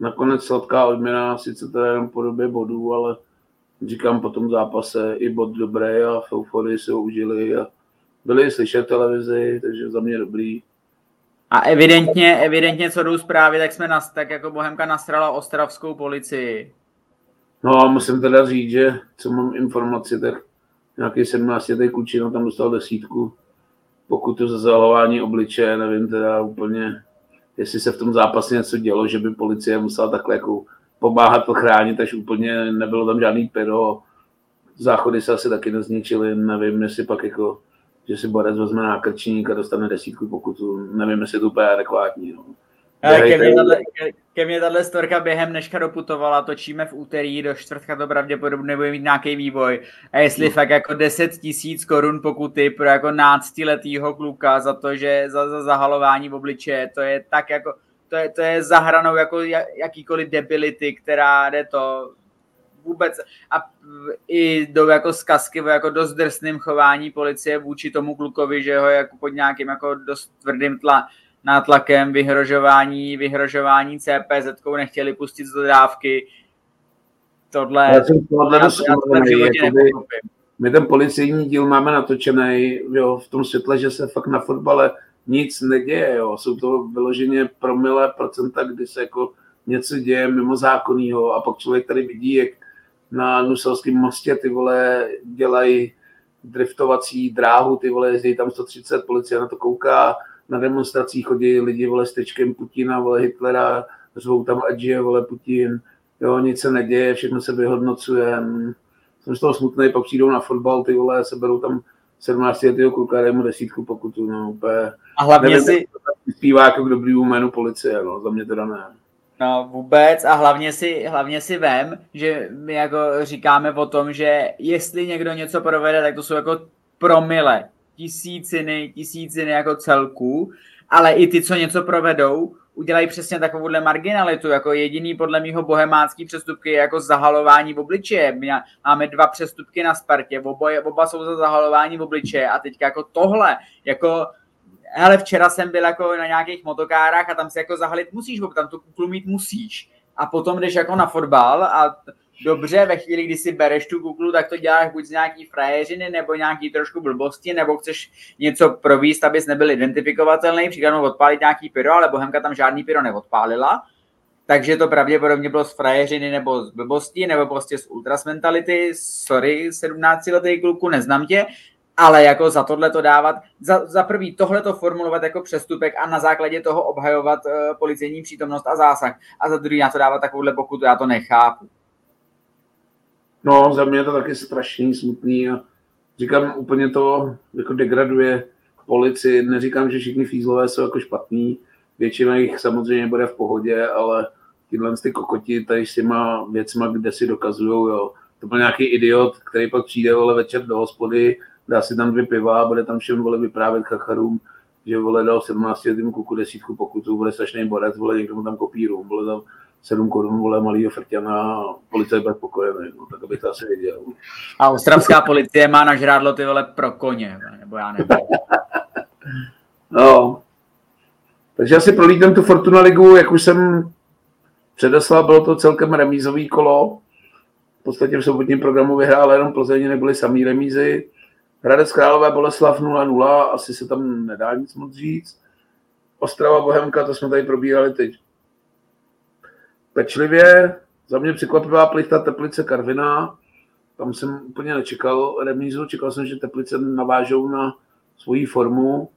Nakonec sladká odměna, sice to je jenom po době bodů, ale říkám po tom zápase i bod dobrý a v euforii se ho užili a byli slyšet televizi, takže za mě dobrý. A evidentně, evidentně, co jdou zprávy, tak jsme nas, tak jako Bohemka nasrala ostravskou policii. No a musím teda říct, že co mám informaci, tak nějaký 17 letý klučina tam dostal desítku. Pokud to za zahalování obličeje, nevím teda úplně, jestli se v tom zápase něco dělo, že by policie musela takhle jako pomáhat to chránit, až úplně nebylo tam žádný pyro. Záchody se asi taky nezničily, nevím, jestli pak jako, že si Borec vezme nákrčník a dostane desítku pokutu, nevím, jestli to úplně adekvátní. No. Ke mně, tato, ke, ke mně tato storka během dneška doputovala, točíme v úterý, do čtvrtka to pravděpodobně bude mít nějaký vývoj. A jestli no. fakt jako 10 tisíc korun pokuty pro jako náctiletýho kluka za to, že za, za zahalování v obličeje, to je tak jako, to je, to je zahranou jako jakýkoliv debility, která jde to vůbec a i do jako zkazky jako dost drsným chování policie vůči tomu klukovi, že ho jako pod nějakým jako dost tvrdým tla, nátlakem, vyhrožování, vyhrožování CPZ nechtěli pustit z dodávky. Tohle, já jsem tohle já, já my ten policejní díl máme natočený jo, v tom světle, že se fakt na fotbale nic neděje. Jo. Jsou to vyloženě promile procenta, kdy se jako něco děje mimo zákonného a pak člověk tady vidí, jak na Nuselském mostě ty vole dělají driftovací dráhu, ty vole jezdí tam 130, policie na to kouká, na demonstracích chodí lidi, vole, s tečkem Putina, vole, Hitlera, řvou tam, ať žije, vole, Putin, jo, nic se neděje, všechno se vyhodnocuje, jsem z toho smutný, pak přijdou na fotbal, ty vole, seberou tam 17 letého kluka, dají mu desítku pokutu, no, úplně. A hlavně nevím, si... Zpívá jako k dobrýmu jménu policie, no, za mě teda ne. No vůbec a hlavně si, hlavně si vem, že my jako říkáme o tom, že jestli někdo něco provede, tak to jsou jako promile tisíciny, tisíciny jako celků, ale i ty, co něco provedou, udělají přesně takovouhle marginalitu. Jako jediný podle mého bohemácký přestupky je jako zahalování v obličeje. Máme dva přestupky na Spartě, oba, oba jsou za zahalování v obličeje a teď jako tohle, jako hele, včera jsem byl jako na nějakých motokárách a tam se jako zahalit musíš, tam tu kuklu mít musíš. A potom jdeš jako na fotbal a dobře, ve chvíli, kdy si bereš tu kuklu, tak to děláš buď z nějaký frajeřiny, nebo nějaký trošku blbosti, nebo chceš něco províst, abys nebyl identifikovatelný, příkladem odpálit nějaký pyro, ale Bohemka tam žádný pyro neodpálila. Takže to pravděpodobně bylo z frajeřiny nebo z blbosti, nebo prostě z ultras mentality. Sorry, 17 letý kluku, neznám tě, ale jako za tohle to dávat, za, za prvý tohle to formulovat jako přestupek a na základě toho obhajovat uh, policejní přítomnost a zásah a za druhý na to dávat takovouhle pokutu, já to nechápu. No, za mě je to taky strašný, smutný a říkám, úplně to jako degraduje policii. Neříkám, že všichni fízlové jsou jako špatní, většina jich samozřejmě bude v pohodě, ale tyhle ty kokoti tady s těma věcma, kde si dokazují, jo. To byl nějaký idiot, který pak přijde vole večer do hospody, dá si tam dvě piva a bude tam všem vole vyprávět chacharům, že vole dal 17 letým kuku desítku pokutu, bude strašný borec, vole někdo mu tam kopíru, vole tam 7 korun, vole malýho frťana a policajt bude spokojený, no, tak abych to asi věděl. A ostravská policie má na žrádlo ty vole pro koně, nebo já nevím. *laughs* no, takže asi prolítám tu Fortuna ligu, jak už jsem předeslal, bylo to celkem remízový kolo. V podstatě v sobotním programu vyhrál jenom Plzeň, nebyly samý remízy. Hradec Králové Boleslav 0-0, asi se tam nedá nic moc říct. Ostrava Bohemka, to jsme tady probírali teď pečlivě. Za mě překvapivá plichta Teplice Karviná. Tam jsem úplně nečekal remízu, čekal jsem, že Teplice navážou na svoji formu.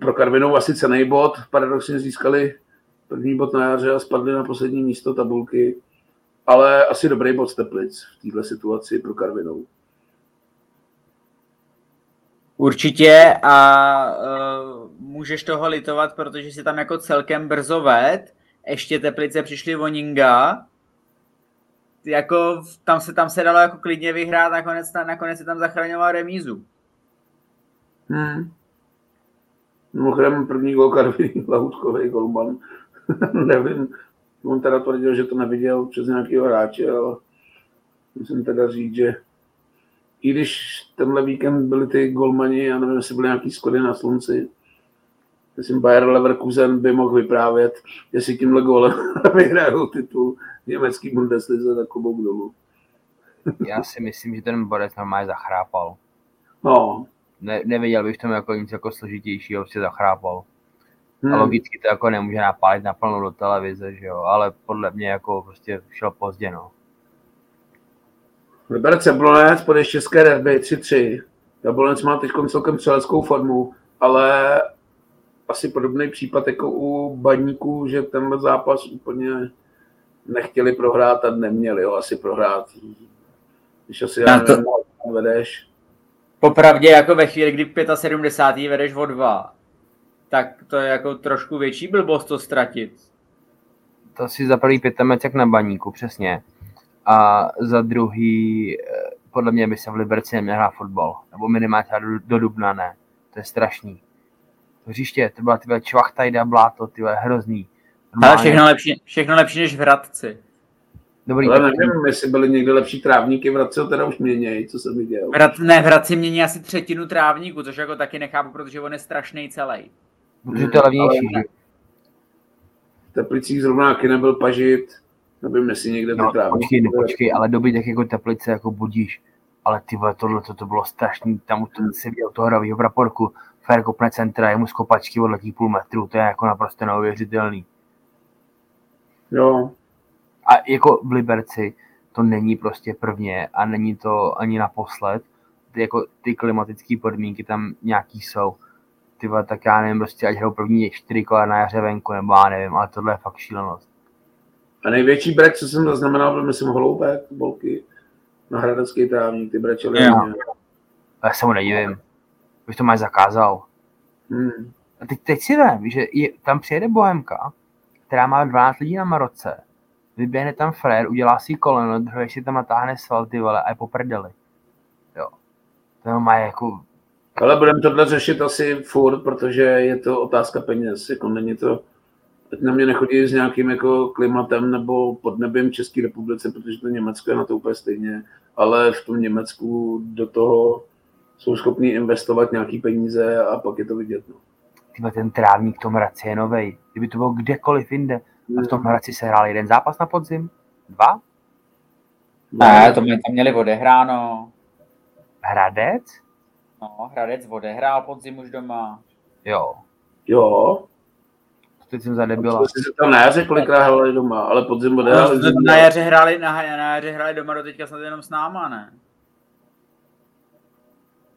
Pro Karvinou asi cený bod. Paradoxně získali první bod na jaře a spadli na poslední místo tabulky. Ale asi dobrý bod z Teplic v této situaci pro Karvinou. Určitě a uh, můžeš toho litovat, protože si tam jako celkem brzo ved. Ještě Teplice přišli Voninga. Jako tam se, tam se dalo jako klidně vyhrát, nakonec, nakonec se tam zachraňoval remízu. Hmm. Mimochodem první gol Karvin, Lahutkový *laughs* golman. *laughs* Nevím, on teda tvrdil, že to neviděl přes nějakého hráče, ale musím teda říct, že i když tenhle víkend byli ty golmani, já nevím, jestli byly nějaký skody na slunci, myslím, Bayer Leverkusen by mohl vyprávět, jestli tímhle golem *laughs* vyhrajou titul německý Bundeslize, tak klobouk dolů. já si myslím, že ten borec normálně zachrápal. No. Ne, neviděl bych tomu jako nic jako složitějšího, prostě zachrápal. Hmm. A logicky to jako nemůže napálit naplno do televize, že jo, ale podle mě jako prostě šel pozdě, no. Liberec Jablonec pod České derby 3-3. Jablonec má teď celkem střeleckou formu, ale asi podobný případ jako u baníků, že tenhle zápas úplně nechtěli prohrát a neměli ho asi prohrát. Když asi já nevím, to... vedeš. Popravdě jako ve chvíli, kdy 75. vedeš o dva, tak to je jako trošku větší blbost to ztratit. To si za prvý pětamec jak na baníku, přesně a za druhý, eh, podle mě by se v Liberci neměl hrát fotbal, nebo minimálně do, do Dubna ne. To je strašný. Hřiště, to byla tyhle čvachtajda, bláto, tyhle hrozný. Ale všechno lepší, všechno lepší než v Hradci. Dobrý, Ale nevím, jestli byly někde lepší trávníky, v Hradci teda už měnějí, co jsem viděl. Vrad, ne, v Hradci mění asi třetinu trávníku, což jako taky nechápu, protože on je strašný celý. Protože to je levnější. V Teplicích zrovna taky nebyl pažit, Nevím, jestli někde no, Počkej, no, počkej, ale doby tak jako teplice jako budíš. Ale ty vole, tohle to, to bylo strašný, tam to si viděl toho hravýho praporku, fér kopne centra, jemu z kopačky odletí půl metru, to je jako naprosto neuvěřitelný. Jo. A jako v Liberci to není prostě prvně a není to ani naposled. Ty, jako, ty klimatické podmínky tam nějaký jsou. Ty tak já nevím, prostě ať hrajou první čtyři kola na jaře venku, nebo já nevím, ale tohle je fakt šílenost. A největší brek, co jsem zaznamenal, byl myslím Holoubek, bolky na hradecký trávník, ty brečely. Já. Já se mu nedivím. Už to máš zakázal. Hmm. A teď, teď si vím, že je, tam přijede Bohemka, která má 12 lidí na Maroce, vyběhne tam frér, udělá si koleno, druhý si tam natáhne sval, ty vole, a je po prdeli. Jo. To má jako... Ale budeme tohle řešit asi furt, protože je to otázka peněz, jako není to teď na mě nechodí s nějakým jako klimatem nebo podnebím České republice, protože to Německo je na to úplně stejně, ale v tom Německu do toho jsou schopní investovat nějaký peníze a pak je to vidět. No. Tyhle ten trávník v tom Hradci je novej. Kdyby to bylo kdekoliv jinde, a v tom Hradci se hrál jeden zápas na podzim, dva, Ne, to my tam měli odehráno. Hradec? No, Hradec odehrál podzim už doma. Jo. Jo. Teď jsem zadebila. Jsi se tam na jaře kolikrát hráli doma, ale podzim odehráli. No, na jaře hráli, na, na jaře hráli doma do teďka snad jenom s náma, ne?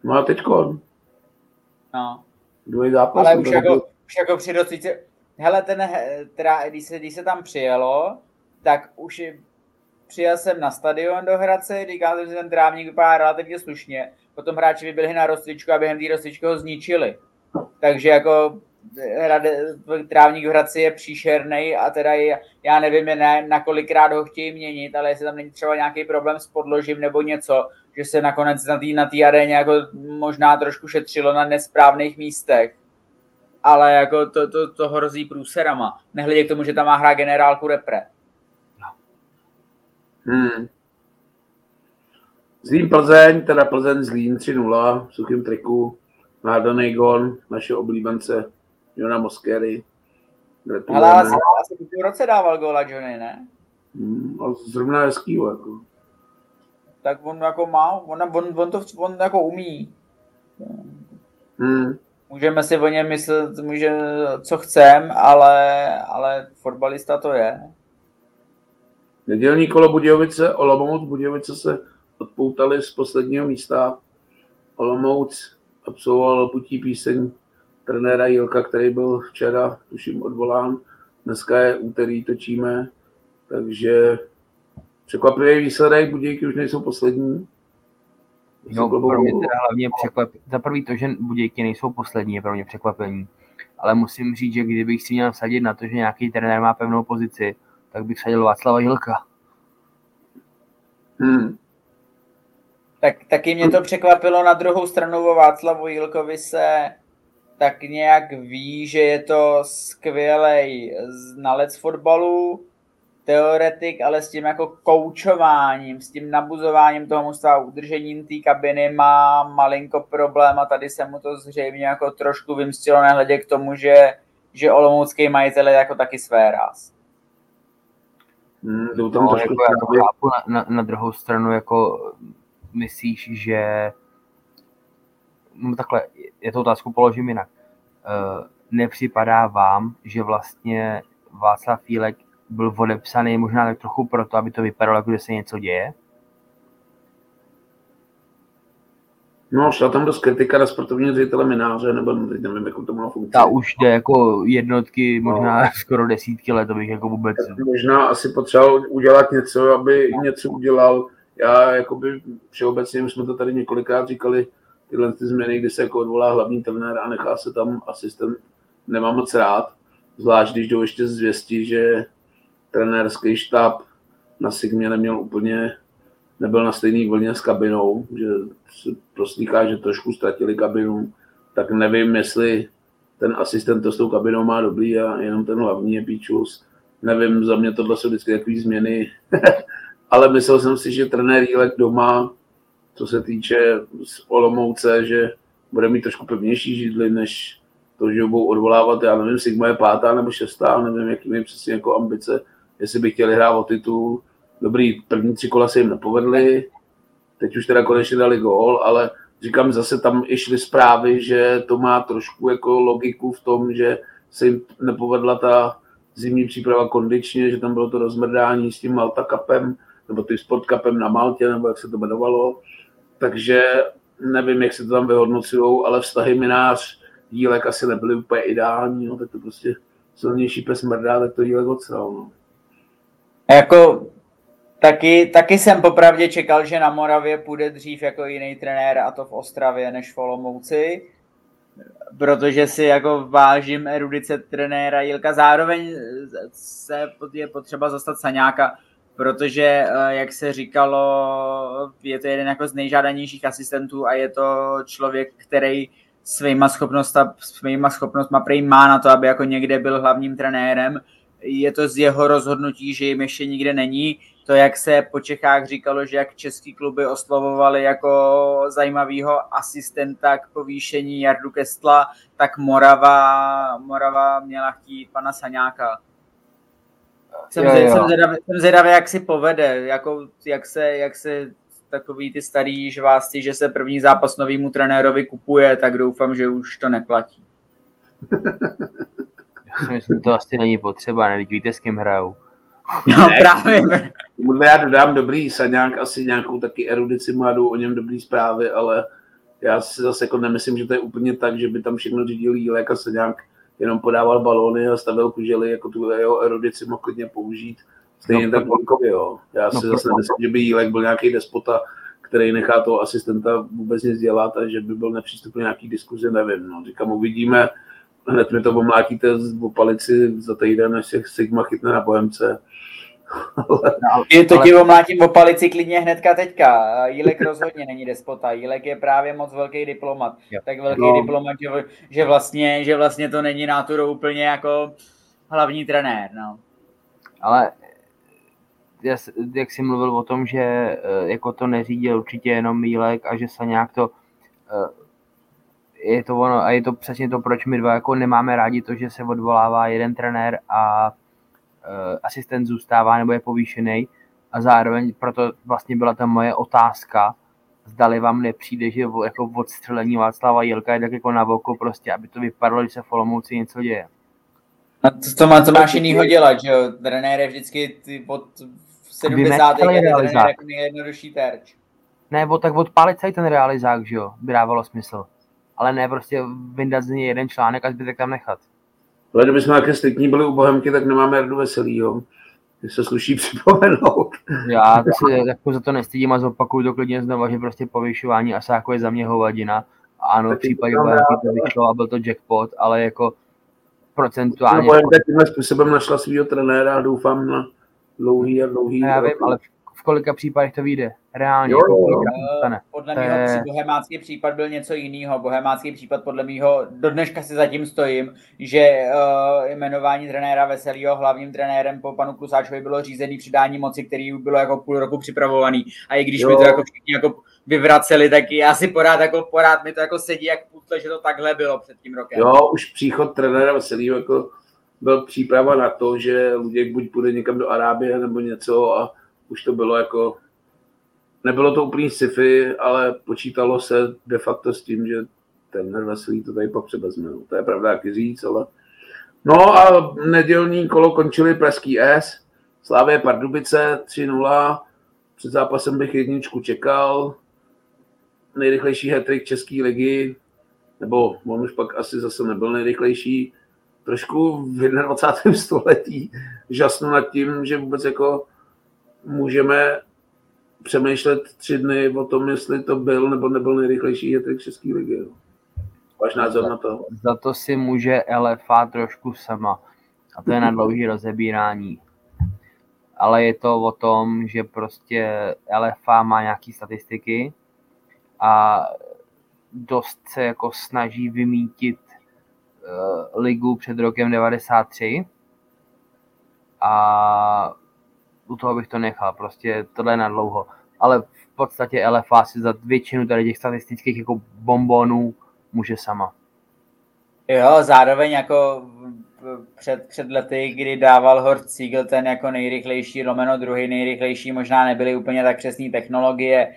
No a teďko. No. Druhý zápas. Ale už jako, už jako při rozcvice, hele, ten, teda, když, se, když se tam přijelo, tak už je, přijel jsem na stadion do Hradce, říkám, že ten trávník vypadá relativně slušně, potom hráči vyběhli na rozcvičku a během té rozcvičky ho zničili. Takže jako hrade, trávník v Hradci je příšerný a teda je, já nevím, ne, na kolikrát ho chtějí měnit, ale jestli tam není třeba nějaký problém s podložím nebo něco, že se nakonec na té na tý aréně jako možná trošku šetřilo na nesprávných místech. Ale jako to, to, to hrozí průserama. Nehledě k tomu, že tam má hrát generálku repre. Hmm. Zlín Plzeň, teda Plzeň Zlín 3-0 v suchým triku. Nádherný gon, naše oblíbence Jona Moskery. Ale asi, v roce dával góla Johnny, ne? Hmm, zrovna hezký, jako. Tak on jako má, on, on, on to on jako umí. Hmm. Můžeme si o něm myslet, může, co chcem, ale, ale fotbalista to je. Nedělní kolo Budějovice, Olomouc, Budějovice se odpoutali z posledního místa. Olomouc absolvoval putí píseň trenéra Jilka, který byl včera, tuším, odvolán. Dneska je úterý, točíme, takže překvapivý výsledek, Budějky už nejsou poslední. No, pro mě teda hlavně překvapí. Za prvý to, že Budějky nejsou poslední, je pro mě překvapení. Ale musím říct, že kdybych si měl vsadit na to, že nějaký trenér má pevnou pozici, tak bych sadil Václava Jilka. Hmm. Tak, taky mě to překvapilo na druhou stranu o Václavu Jilkovi se tak nějak ví, že je to skvělý znalec fotbalu, teoretik, ale s tím jako koučováním, s tím nabuzováním toho mužstva, udržením té kabiny má malinko problém a tady se mu to zřejmě jako trošku vymstilo nehledě k tomu, že, že olomoucký majitel je jako taky své ráz. Hmm, tam no, jako, jako chápu, na, na, na druhou stranu jako myslíš, že no takhle, je to otázku položím jinak. Uh, nepřipadá vám, že vlastně Václav Fílek byl odepsaný možná tak trochu proto, aby to vypadalo, jako že se něco děje? No, šla tam dost kritika na sportovního ředitele Mináře, nebo nevím, jakou to má funkci. Ta už jde jako jednotky, možná no. skoro desítky let, to bych jako vůbec... Možná asi potřeboval udělat něco, aby něco udělal. Já jakoby všeobecně, jsme to tady několikrát říkali, tyhle ty změny, kdy se jako odvolá hlavní trenér a nechá se tam asistent, nemám moc rád. Zvlášť, když jdou ještě zvěstí, že trenérský štáb na Sigmě neměl úplně, nebyl na stejný vlně s kabinou, že se proslýchá, že trošku ztratili kabinu, tak nevím, jestli ten asistent to s tou kabinou má dobrý a jenom ten hlavní je píčus. Nevím, za mě tohle jsou vždycky takové změny, *laughs* ale myslel jsem si, že trenér Jílek doma, co se týče z Olomouce, že bude mít trošku pevnější židly, než to, že budou odvolávat, já nevím, Sigma je pátá nebo šestá, nevím, jaký mají přesně jako ambice, jestli by chtěli hrát o titul. Dobrý, první tři kola se jim nepovedly, teď už teda konečně dali gól, ale říkám, zase tam i šly zprávy, že to má trošku jako logiku v tom, že se jim nepovedla ta zimní příprava kondičně, že tam bylo to rozmrdání s tím Malta Cupem, nebo tím Sport Cupem na Maltě, nebo jak se to jmenovalo. Takže nevím, jak se to tam vyhodnocují, ale vztahy minář dílek asi nebyly úplně ideální, no, tak to prostě silnější pes mrdá, tak to dílek odsral. No. Jako taky, taky jsem popravdě čekal, že na Moravě půjde dřív jako jiný trenér a to v Ostravě než v Olomouci, protože si jako vážím erudice trenéra Jilka. Zároveň se je potřeba zastat Saňáka, protože, eh, jak se říkalo, je to jeden jako z nejžádanějších asistentů a je to člověk, který svýma schopnostma, svýma schopnostma prej má na to, aby jako někde byl hlavním trenérem. Je to z jeho rozhodnutí, že jim ještě nikde není. To, jak se po Čechách říkalo, že jak český kluby oslovovali jako zajímavého asistenta k povýšení Jardu Kestla, tak Morava, Morava měla chtít pana Saňáka. Jsem, jo, jo. jsem, zvědavý, jsem zvědavý, jak si povede, jako, jak, se, jak se takový ty starý žvásty, že se první zápas novýmu trenérovi kupuje, tak doufám, že už to neplatí. *laughs* Já si myslím, to asi není potřeba, ne? víte, s kým hrajou. No ne, právě. Tomuhle já dodám dobrý Saňák, asi nějakou taky erudici mladou o něm dobrý zprávy, ale já si zase jako nemyslím, že to je úplně tak, že by tam všechno řídil Jílek a Saňák jenom podával balóny a stavil kužely, jako tu jeho erudici mohl klidně použít. Stejně no, tak Volkovi, jo. Já no, si no, zase nemyslím, že by Jílek byl nějaký despota, který nechá toho asistenta vůbec nic dělat a že by byl nepřístupný nějaký diskuzi, nevím. No. Říkám, uvidíme, hned mi to omlátíte z palici za týden, než se Sigma chytne na Bohemce. *laughs* No, je to ti omlátím o palici klidně hnedka teďka. Jílek rozhodně není despota. Jílek je právě moc velký diplomat. Jo. Tak velký no. diplomat, že vlastně, že vlastně to není náturou úplně jako hlavní trenér. No. Ale jak jsi mluvil o tom, že eh, jako to neřídil určitě jenom Mílek a že se nějak to eh, je to ono a je to přesně to, proč my dva jako nemáme rádi to, že se odvolává jeden trenér a uh, asistent zůstává nebo je povýšený a zároveň proto vlastně byla ta moje otázka, zdali vám nepřijde, že jako odstřelení Václava Jelka je tak jako na oko prostě, aby to vypadalo, že se v Olomouci něco děje. A to, to, má, to máš jinýho dělat, že jo? Trenér je vždycky ty pod 70. trenér jako nejjednodušší terč. Ne, bo tak odpálit celý ten realizák, že jo, by dávalo smysl ale ne prostě vyndat z něj jeden článek a zbytek tam nechat. Ale kdyby jsme nějaké striktní byli u Bohemky, tak nemáme Jardu Veselýho. Že se sluší *laughs* připomenout. Já se jako za to nestydím a zopakuju to klidně znova, že prostě povyšování Asáko je za mě hovadina. Ano, v případě Bohemky to vyšlo a byl to jackpot, ale jako procentuálně... No, Bohemka tímhle způsobem našla svého trenéra a doufám na dlouhý a dlouhý. No, já vím, ale v kolika případech to vyjde. Reálně. Jo, jo. Podle mě je... bohemácký případ byl něco jiného. Bohemácký případ podle mého, do dneška si zatím stojím, že uh, jmenování trenéra Veselýho hlavním trenérem po panu Klusáčovi bylo řízený přidání moci, který bylo jako půl roku připravovaný. A i když jo. mi to jako všichni jako vyvraceli, tak já si porád, jako porád mi to jako sedí jak putle, že to takhle bylo před tím rokem. Jo, už příchod trenéra Veselýho jako byl příprava na to, že Luděk buď půjde někam do Arábie nebo něco a už to bylo jako, nebylo to úplný sci-fi, ale počítalo se de facto s tím, že ten Veselý to tady pak převezme. No, to je pravda, jak říct, ale... No a nedělní kolo končili Pražský S, Slávě Pardubice 3-0, před zápasem bych jedničku čekal, nejrychlejší hetrik České ligy, nebo on už pak asi zase nebyl nejrychlejší, trošku v 21. století žasnu nad tím, že vůbec jako můžeme přemýšlet tři dny o tom, jestli to byl nebo nebyl nejrychlejší jetrik České ligy. Váš názor na to? Za to si může LFA trošku sama. A to je na dlouhý rozebírání. Ale je to o tom, že prostě LFA má nějaké statistiky a dost se jako snaží vymítit uh, ligu před rokem 93 a u toho bych to nechal, prostě tohle je na dlouho. Ale v podstatě LFA si za většinu tady těch statistických jako bombonů může sama. Jo, zároveň jako před, před lety, kdy dával Hort Siegel ten jako nejrychlejší, Romeno druhý nejrychlejší, možná nebyly úplně tak přesné technologie.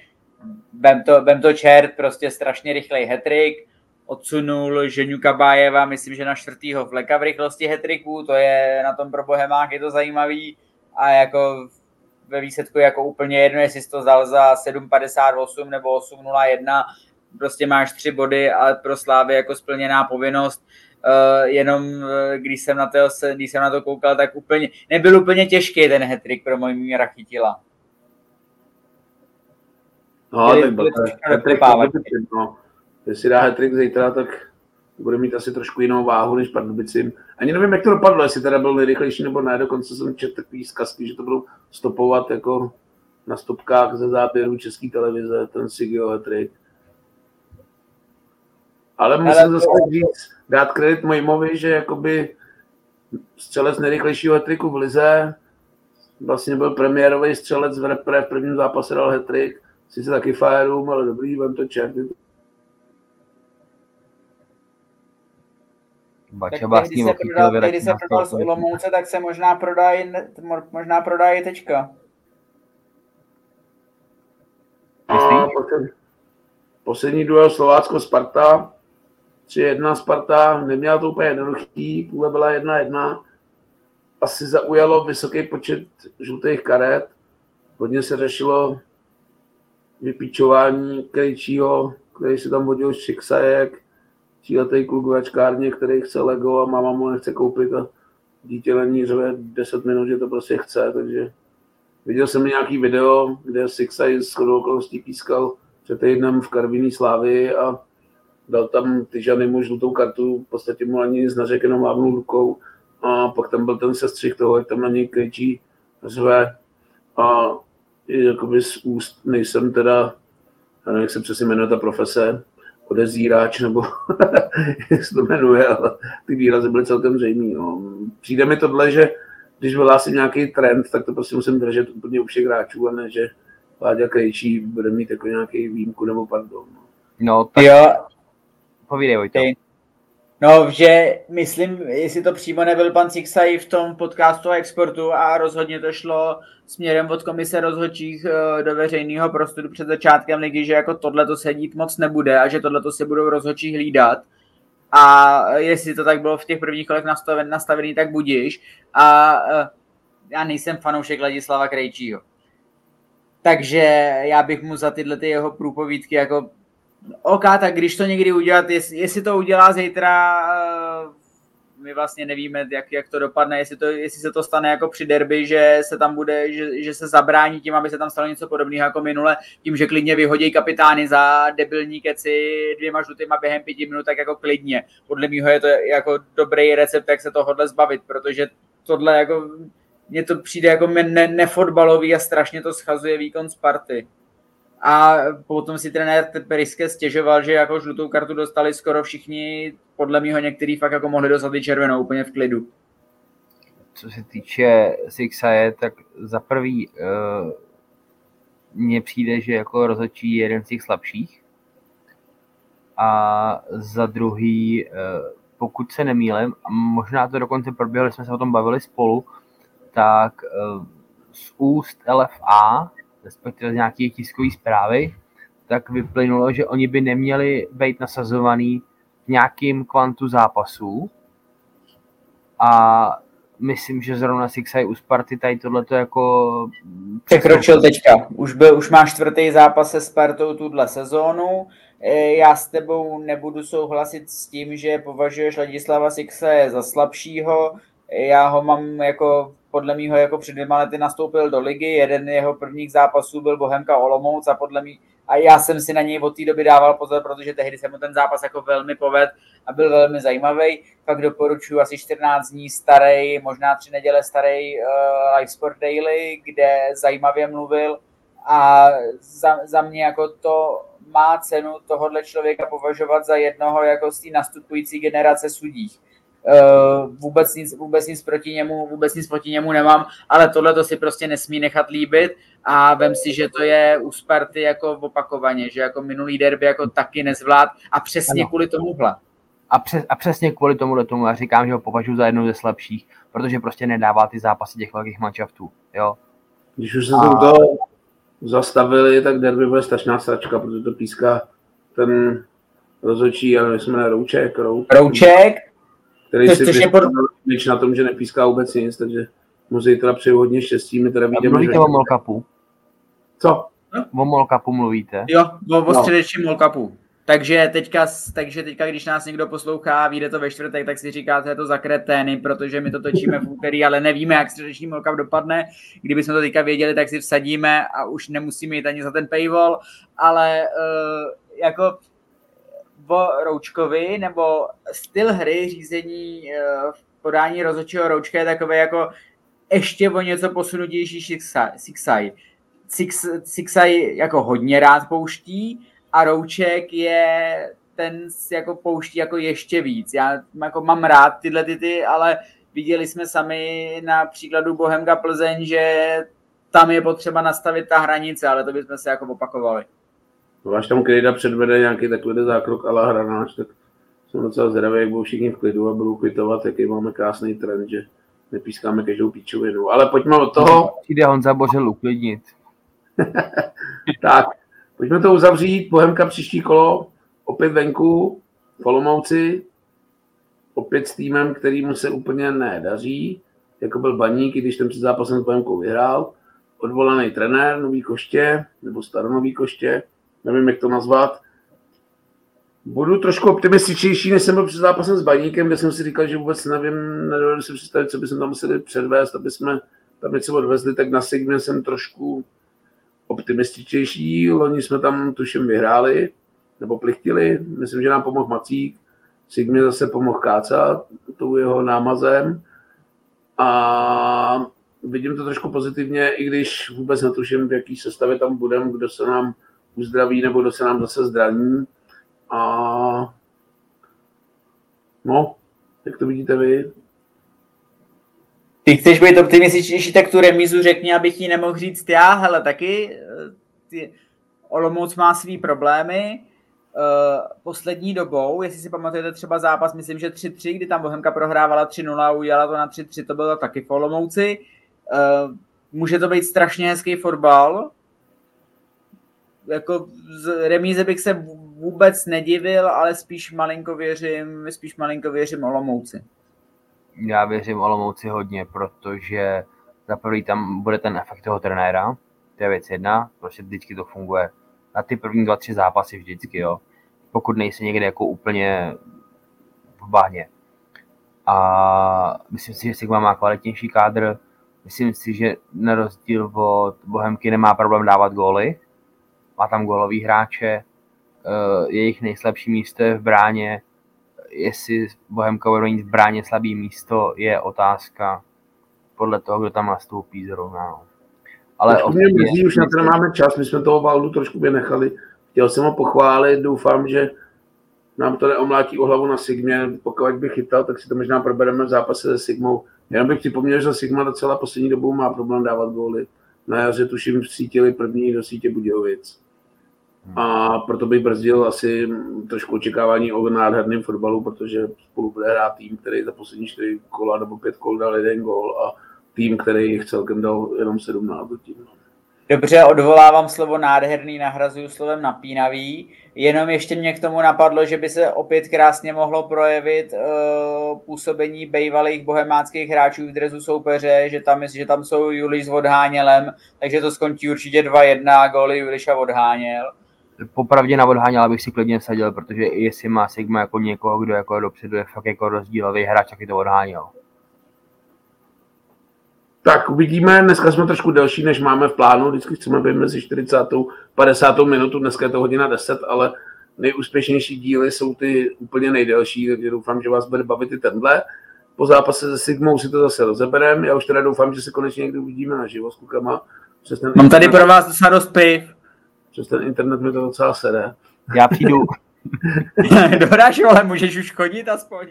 Bem to, bem to čert, prostě strašně rychlej hetrik, odsunul Ženu Kabájeva, myslím, že na čtvrtýho fleka v rychlosti hetriku, to je na tom pro Bohemák, je to zajímavý a jako ve výsledku jako úplně jedno, jestli jsi to zdal za 7,58 nebo 8,01, prostě máš tři body a pro Slávy jako splněná povinnost. Uh, jenom uh, když jsem, na to, když jsem na to koukal, tak úplně, nebyl úplně těžký ten hetrik pro míra chytila. No, tak byl. Jestli dá hetrik zítra, tak bude mít asi trošku jinou váhu než Pardubicím. Ani nevím, jak to dopadlo, jestli teda byl nejrychlejší nebo ne, dokonce jsem četl takový zkazky, že to budou stopovat jako na stopkách ze záběru české televize, ten Sigio Hetrik. Ale musím Ale zase říct, dát kredit Mojmovi, že jakoby střelec nejrychlejšího hetriku v Lize, vlastně byl premiérový střelec v repre, v prvním zápase dal hetrik, sice taky fireroom, ale dobrý, vem to čert, Bača vás když se prodal, když se prodal z Olomouce, tak se možná prodají, možná prodají tečka. Myslíš? Poslední duel Slovácko-Sparta, 3-1 Sparta, neměla to úplně jednoduchý, půle byla 1-1. Asi zaujalo vysoký počet žlutých karet. Hodně se řešilo vypíčování Krejčího, který si tam vodil Šiksajek, tříletý kluk v ačkárně, který chce Lego a máma mu nechce koupit a dítě na ní řve 10 minut, že to prostě chce, takže viděl jsem nějaký video, kde Sixaj z okolností pískal před týdnem v Karviní Slávy a dal tam Tyžany mu žlutou kartu, v podstatě mu ani nic neřekl, jenom mávnul rukou a pak tam byl ten sestřih toho, jak tam na něj kričí, řve a jakoby z úst nejsem teda, nevím, jak se přesně jmenuje ta profese, odezíráč, nebo *laughs* jak se to jmenuje, ale ty výrazy byly celkem zřejmý. No. Přijde mi tohle, že když vyhlásím nějaký trend, tak to prostě musím držet úplně u všech hráčů, a ne, že Láďa Krejčí bude mít jako nějaký výjimku nebo pardon. No, no tak... Jo. Povídej, Vojto. No, že myslím, jestli to přímo nebyl pan Cixaj v tom podcastu o exportu a rozhodně to šlo směrem od komise rozhodčích eh, do veřejného prostoru před začátkem ligy, že jako tohle to se dít moc nebude a že tohle to si budou rozhodčí hlídat. A jestli to tak bylo v těch prvních kolech nastavený, nastavený tak budíš. A eh, já nejsem fanoušek Ladislava Krejčího. Takže já bych mu za tyhle ty jeho průpovídky jako OK, tak když to někdy udělat, jestli, jestli to udělá zítra, eh, my vlastně nevíme, jak, jak to dopadne, jestli, to, jestli se to stane jako při derby, že se tam bude, že, že se zabrání tím, aby se tam stalo něco podobného jako minule, tím, že klidně vyhodí kapitány za debilní keci dvěma žlutýma během pěti minut, tak jako klidně. Podle mého je to jako dobrý recept, jak se tohohle zbavit, protože tohle jako mně to přijde jako ne, nefotbalový a strašně to schazuje výkon Sparty. A potom si trenér Periske stěžoval, že jako žlutou kartu dostali skoro všichni, podle mého některý fakt jako mohli dostat i červenou úplně v klidu. Co se týče Sixaje, tak za prvý uh, mně přijde, že jako rozhodčí je jeden z těch slabších. A za druhý, uh, pokud se nemýlím, a možná to dokonce proběhlo, jsme se o tom bavili spolu, tak uh, z úst LFA respektive z nějaké tiskové zprávy, tak vyplynulo, že oni by neměli být nasazovaný v nějakým kvantu zápasů. A myslím, že zrovna Sixaj u Sparty tady tohleto jako... Překročil teďka. Už, byl, už má čtvrtý zápas se Spartou tuhle sezónu. E, já s tebou nebudu souhlasit s tím, že považuješ Ladislava Sixaje za slabšího. Já ho mám jako podle mýho jako před dvěma lety nastoupil do ligy, jeden jeho prvních zápasů byl Bohemka Olomouc a podle mě a já jsem si na něj od té doby dával pozor, protože tehdy se mu ten zápas jako velmi poved a byl velmi zajímavý. Pak doporučuji asi 14 dní starý, možná tři neděle starý uh, Live Sport Daily, kde zajímavě mluvil a za, za mě jako to má cenu tohohle člověka považovat za jednoho jako z té nastupující generace sudích vůbec nic, vůbec nic proti němu, vůbec nic proti němu nemám, ale tohle to si prostě nesmí nechat líbit a vem si, že to je u Sparty jako opakovaně, že jako minulý derby jako taky nezvlád a přesně ano. kvůli tomuhle. A, přes, a přesně kvůli tomu tomu já říkám, že ho považuji za jednu ze slabších, protože prostě nedává ty zápasy těch velkých manšaftů, jo. Když už se a... to zastavili, tak derby bude strašná sračka, protože to píská ten rozhodčí, nevím, jsme Rouček, Rouček. Rouček, který si pod... na tom, že nepíská vůbec nic, takže mu teda přeju hodně štěstí. My teda vidíme, mluvíte že... o Molkapu? Co? No? O Molkapu mluvíte? Jo, o, o no. středečním Molkapu. Takže teďka, takže teďka, když nás někdo poslouchá, vyjde to ve čtvrtek, tak si říkáte, je to za kretény, protože my to točíme v úterý, ale nevíme, jak středeční Molkap dopadne. Kdyby jsme to teďka věděli, tak si vsadíme a už nemusíme jít ani za ten paywall, ale uh, jako o Roučkovi, nebo styl hry řízení eh, v podání rozhodčího Roučka je takové jako ještě o něco posunutější Sixai. Six, Sixai jako hodně rád pouští a Rouček je ten jako pouští jako ještě víc. Já jako mám rád tyhle ty, ty ale viděli jsme sami na příkladu Bohemka Plzeň, že tam je potřeba nastavit ta hranice, ale to bychom se jako opakovali až tam Krejda předvede nějaký takový zákrok ale hranáč, tak jsem docela zvědavý, jak budou všichni v klidu a budou kvitovat, jaký máme krásný trend, že nepískáme každou píčovinu. Ale pojďme od toho. Přijde Honza Bořil uklidnit. *laughs* tak, pojďme to uzavřít. Bohemka příští kolo, opět venku, Polomouci, opět s týmem, kterýmu se úplně nedaří, jako byl Baník, i když ten před zápasem s Bohemkou vyhrál. Odvolaný trenér, nový koště, nebo staronový koště, nevím, jak to nazvat. Budu trošku optimističnější, než jsem byl před zápasem s Baníkem, kde jsem si říkal, že vůbec nevím, nedovedu si představit, co by jsme tam museli předvést, aby jsme tam něco odvezli, tak na Sigmě jsem trošku optimističnější. Loni jsme tam tuším vyhráli, nebo plichtili. Myslím, že nám pomohl Macík. Sigmě zase pomohl Káca tou jeho námazem. A vidím to trošku pozitivně, i když vůbec netuším, v jaký sestavě tam budeme, kdo se nám uzdraví nebo kdo se nám zase zdraní. A no, jak to vidíte vy? Ty chceš být optimističnější, tak tu remizu řekni, abych ji nemohl říct já, hele, taky eh, ty, Olomouc má svý problémy, Uh, poslední dobou, jestli si pamatujete třeba zápas, myslím, že 3-3, kdy tam Bohemka prohrávala 3-0 a udělala to na 3-3, to bylo taky v Olomouci. Uh, může to být strašně hezký fotbal. Jako z remíze bych se vůbec nedivil, ale spíš malinko věřím, spíš malinko věřím Olomouci. Já věřím Olomouci hodně, protože za prvý tam bude ten efekt toho trenéra, to je věc jedna, prostě vždycky to funguje na ty první dva, tři zápasy vždycky, jo. Pokud nejsi někde jako úplně v bahně. A myslím si, že Sigma má kvalitnější kádr. Myslím si, že na rozdíl od Bohemky nemá problém dávat góly. Má tam gólový hráče. Eh, jejich nejslabší místo je v bráně. Jestli Bohemka bude mít v bráně slabý místo, je otázka podle toho, kdo tam nastoupí zrovna. No. Ale mě mrzí, už na to nemáme čas, my jsme toho Valdu trošku vynechali. Chtěl jsem ho pochválit, doufám, že nám to neomlátí o hlavu na Sigmě. Pokud bych chytal, tak si to možná probereme v zápase se Sigmou. Jenom bych připomněl, že Sigma docela poslední dobou má problém dávat góly. Na jaře tuším cítili první do sítě Budějovic. A proto bych brzdil asi trošku očekávání o nádherném fotbalu, protože spolu bude hrát tým, který za poslední čtyři kola nebo pět kol dal jeden gól a tým, který jich celkem dal jenom 17 tím. Dobře, odvolávám slovo nádherný, nahrazuju slovem napínavý. Jenom ještě mě k tomu napadlo, že by se opět krásně mohlo projevit uh, působení bývalých bohemáckých hráčů v drezu soupeře, že tam, že tam jsou Juliš s Odhánělem, takže to skončí určitě 2-1, góly Juliša Odháněl. Popravdě na Odháněla bych si klidně vsadil, protože jestli má Sigma jako někoho, kdo jako dopředu je fakt jako rozdílový hráč, tak je to Odháněl. Tak uvidíme, dneska jsme trošku delší, než máme v plánu, vždycky chceme být mezi 40. a 50. minutu, dneska je to hodina 10, ale nejúspěšnější díly jsou ty úplně nejdelší, takže doufám, že vás bude bavit i tenhle. Po zápase se Sigmou si to zase rozebereme, já už teda doufám, že se konečně někdy uvidíme na živo s klukama. Mám tady pro vás docela dost piv. Přes ten internet mi to docela sede. Já přijdu. *laughs* Dobrá, ale můžeš už chodit aspoň.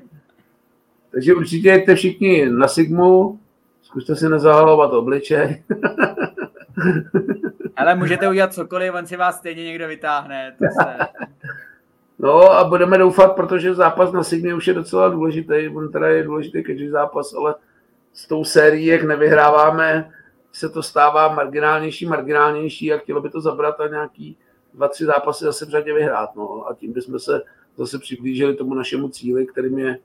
Takže určitě jste všichni na Sigmu, Zkuste si nezahalovat obličej. *laughs* Ale můžete udělat cokoliv, on si vás stejně někdo vytáhne. To se... No a budeme doufat, protože zápas na Signě už je docela důležitý. On teda je důležitý každý zápas, ale s tou sérií, jak nevyhráváme, se to stává marginálnější, marginálnější a chtělo by to zabrat a nějaký dva, tři zápasy zase v řadě vyhrát. No. A tím bychom se zase přiblížili tomu našemu cíli, kterým je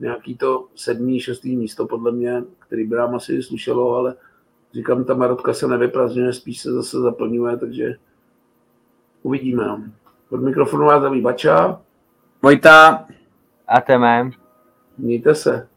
nějaký to sedmý, šestý místo podle mě, který by nám asi slušelo, ale říkám, ta Marotka se nevyprazňuje, spíš se zase zaplňuje, takže uvidíme. Od mikrofonu vás zdraví Bača. Vojta. A teme. Mějte se.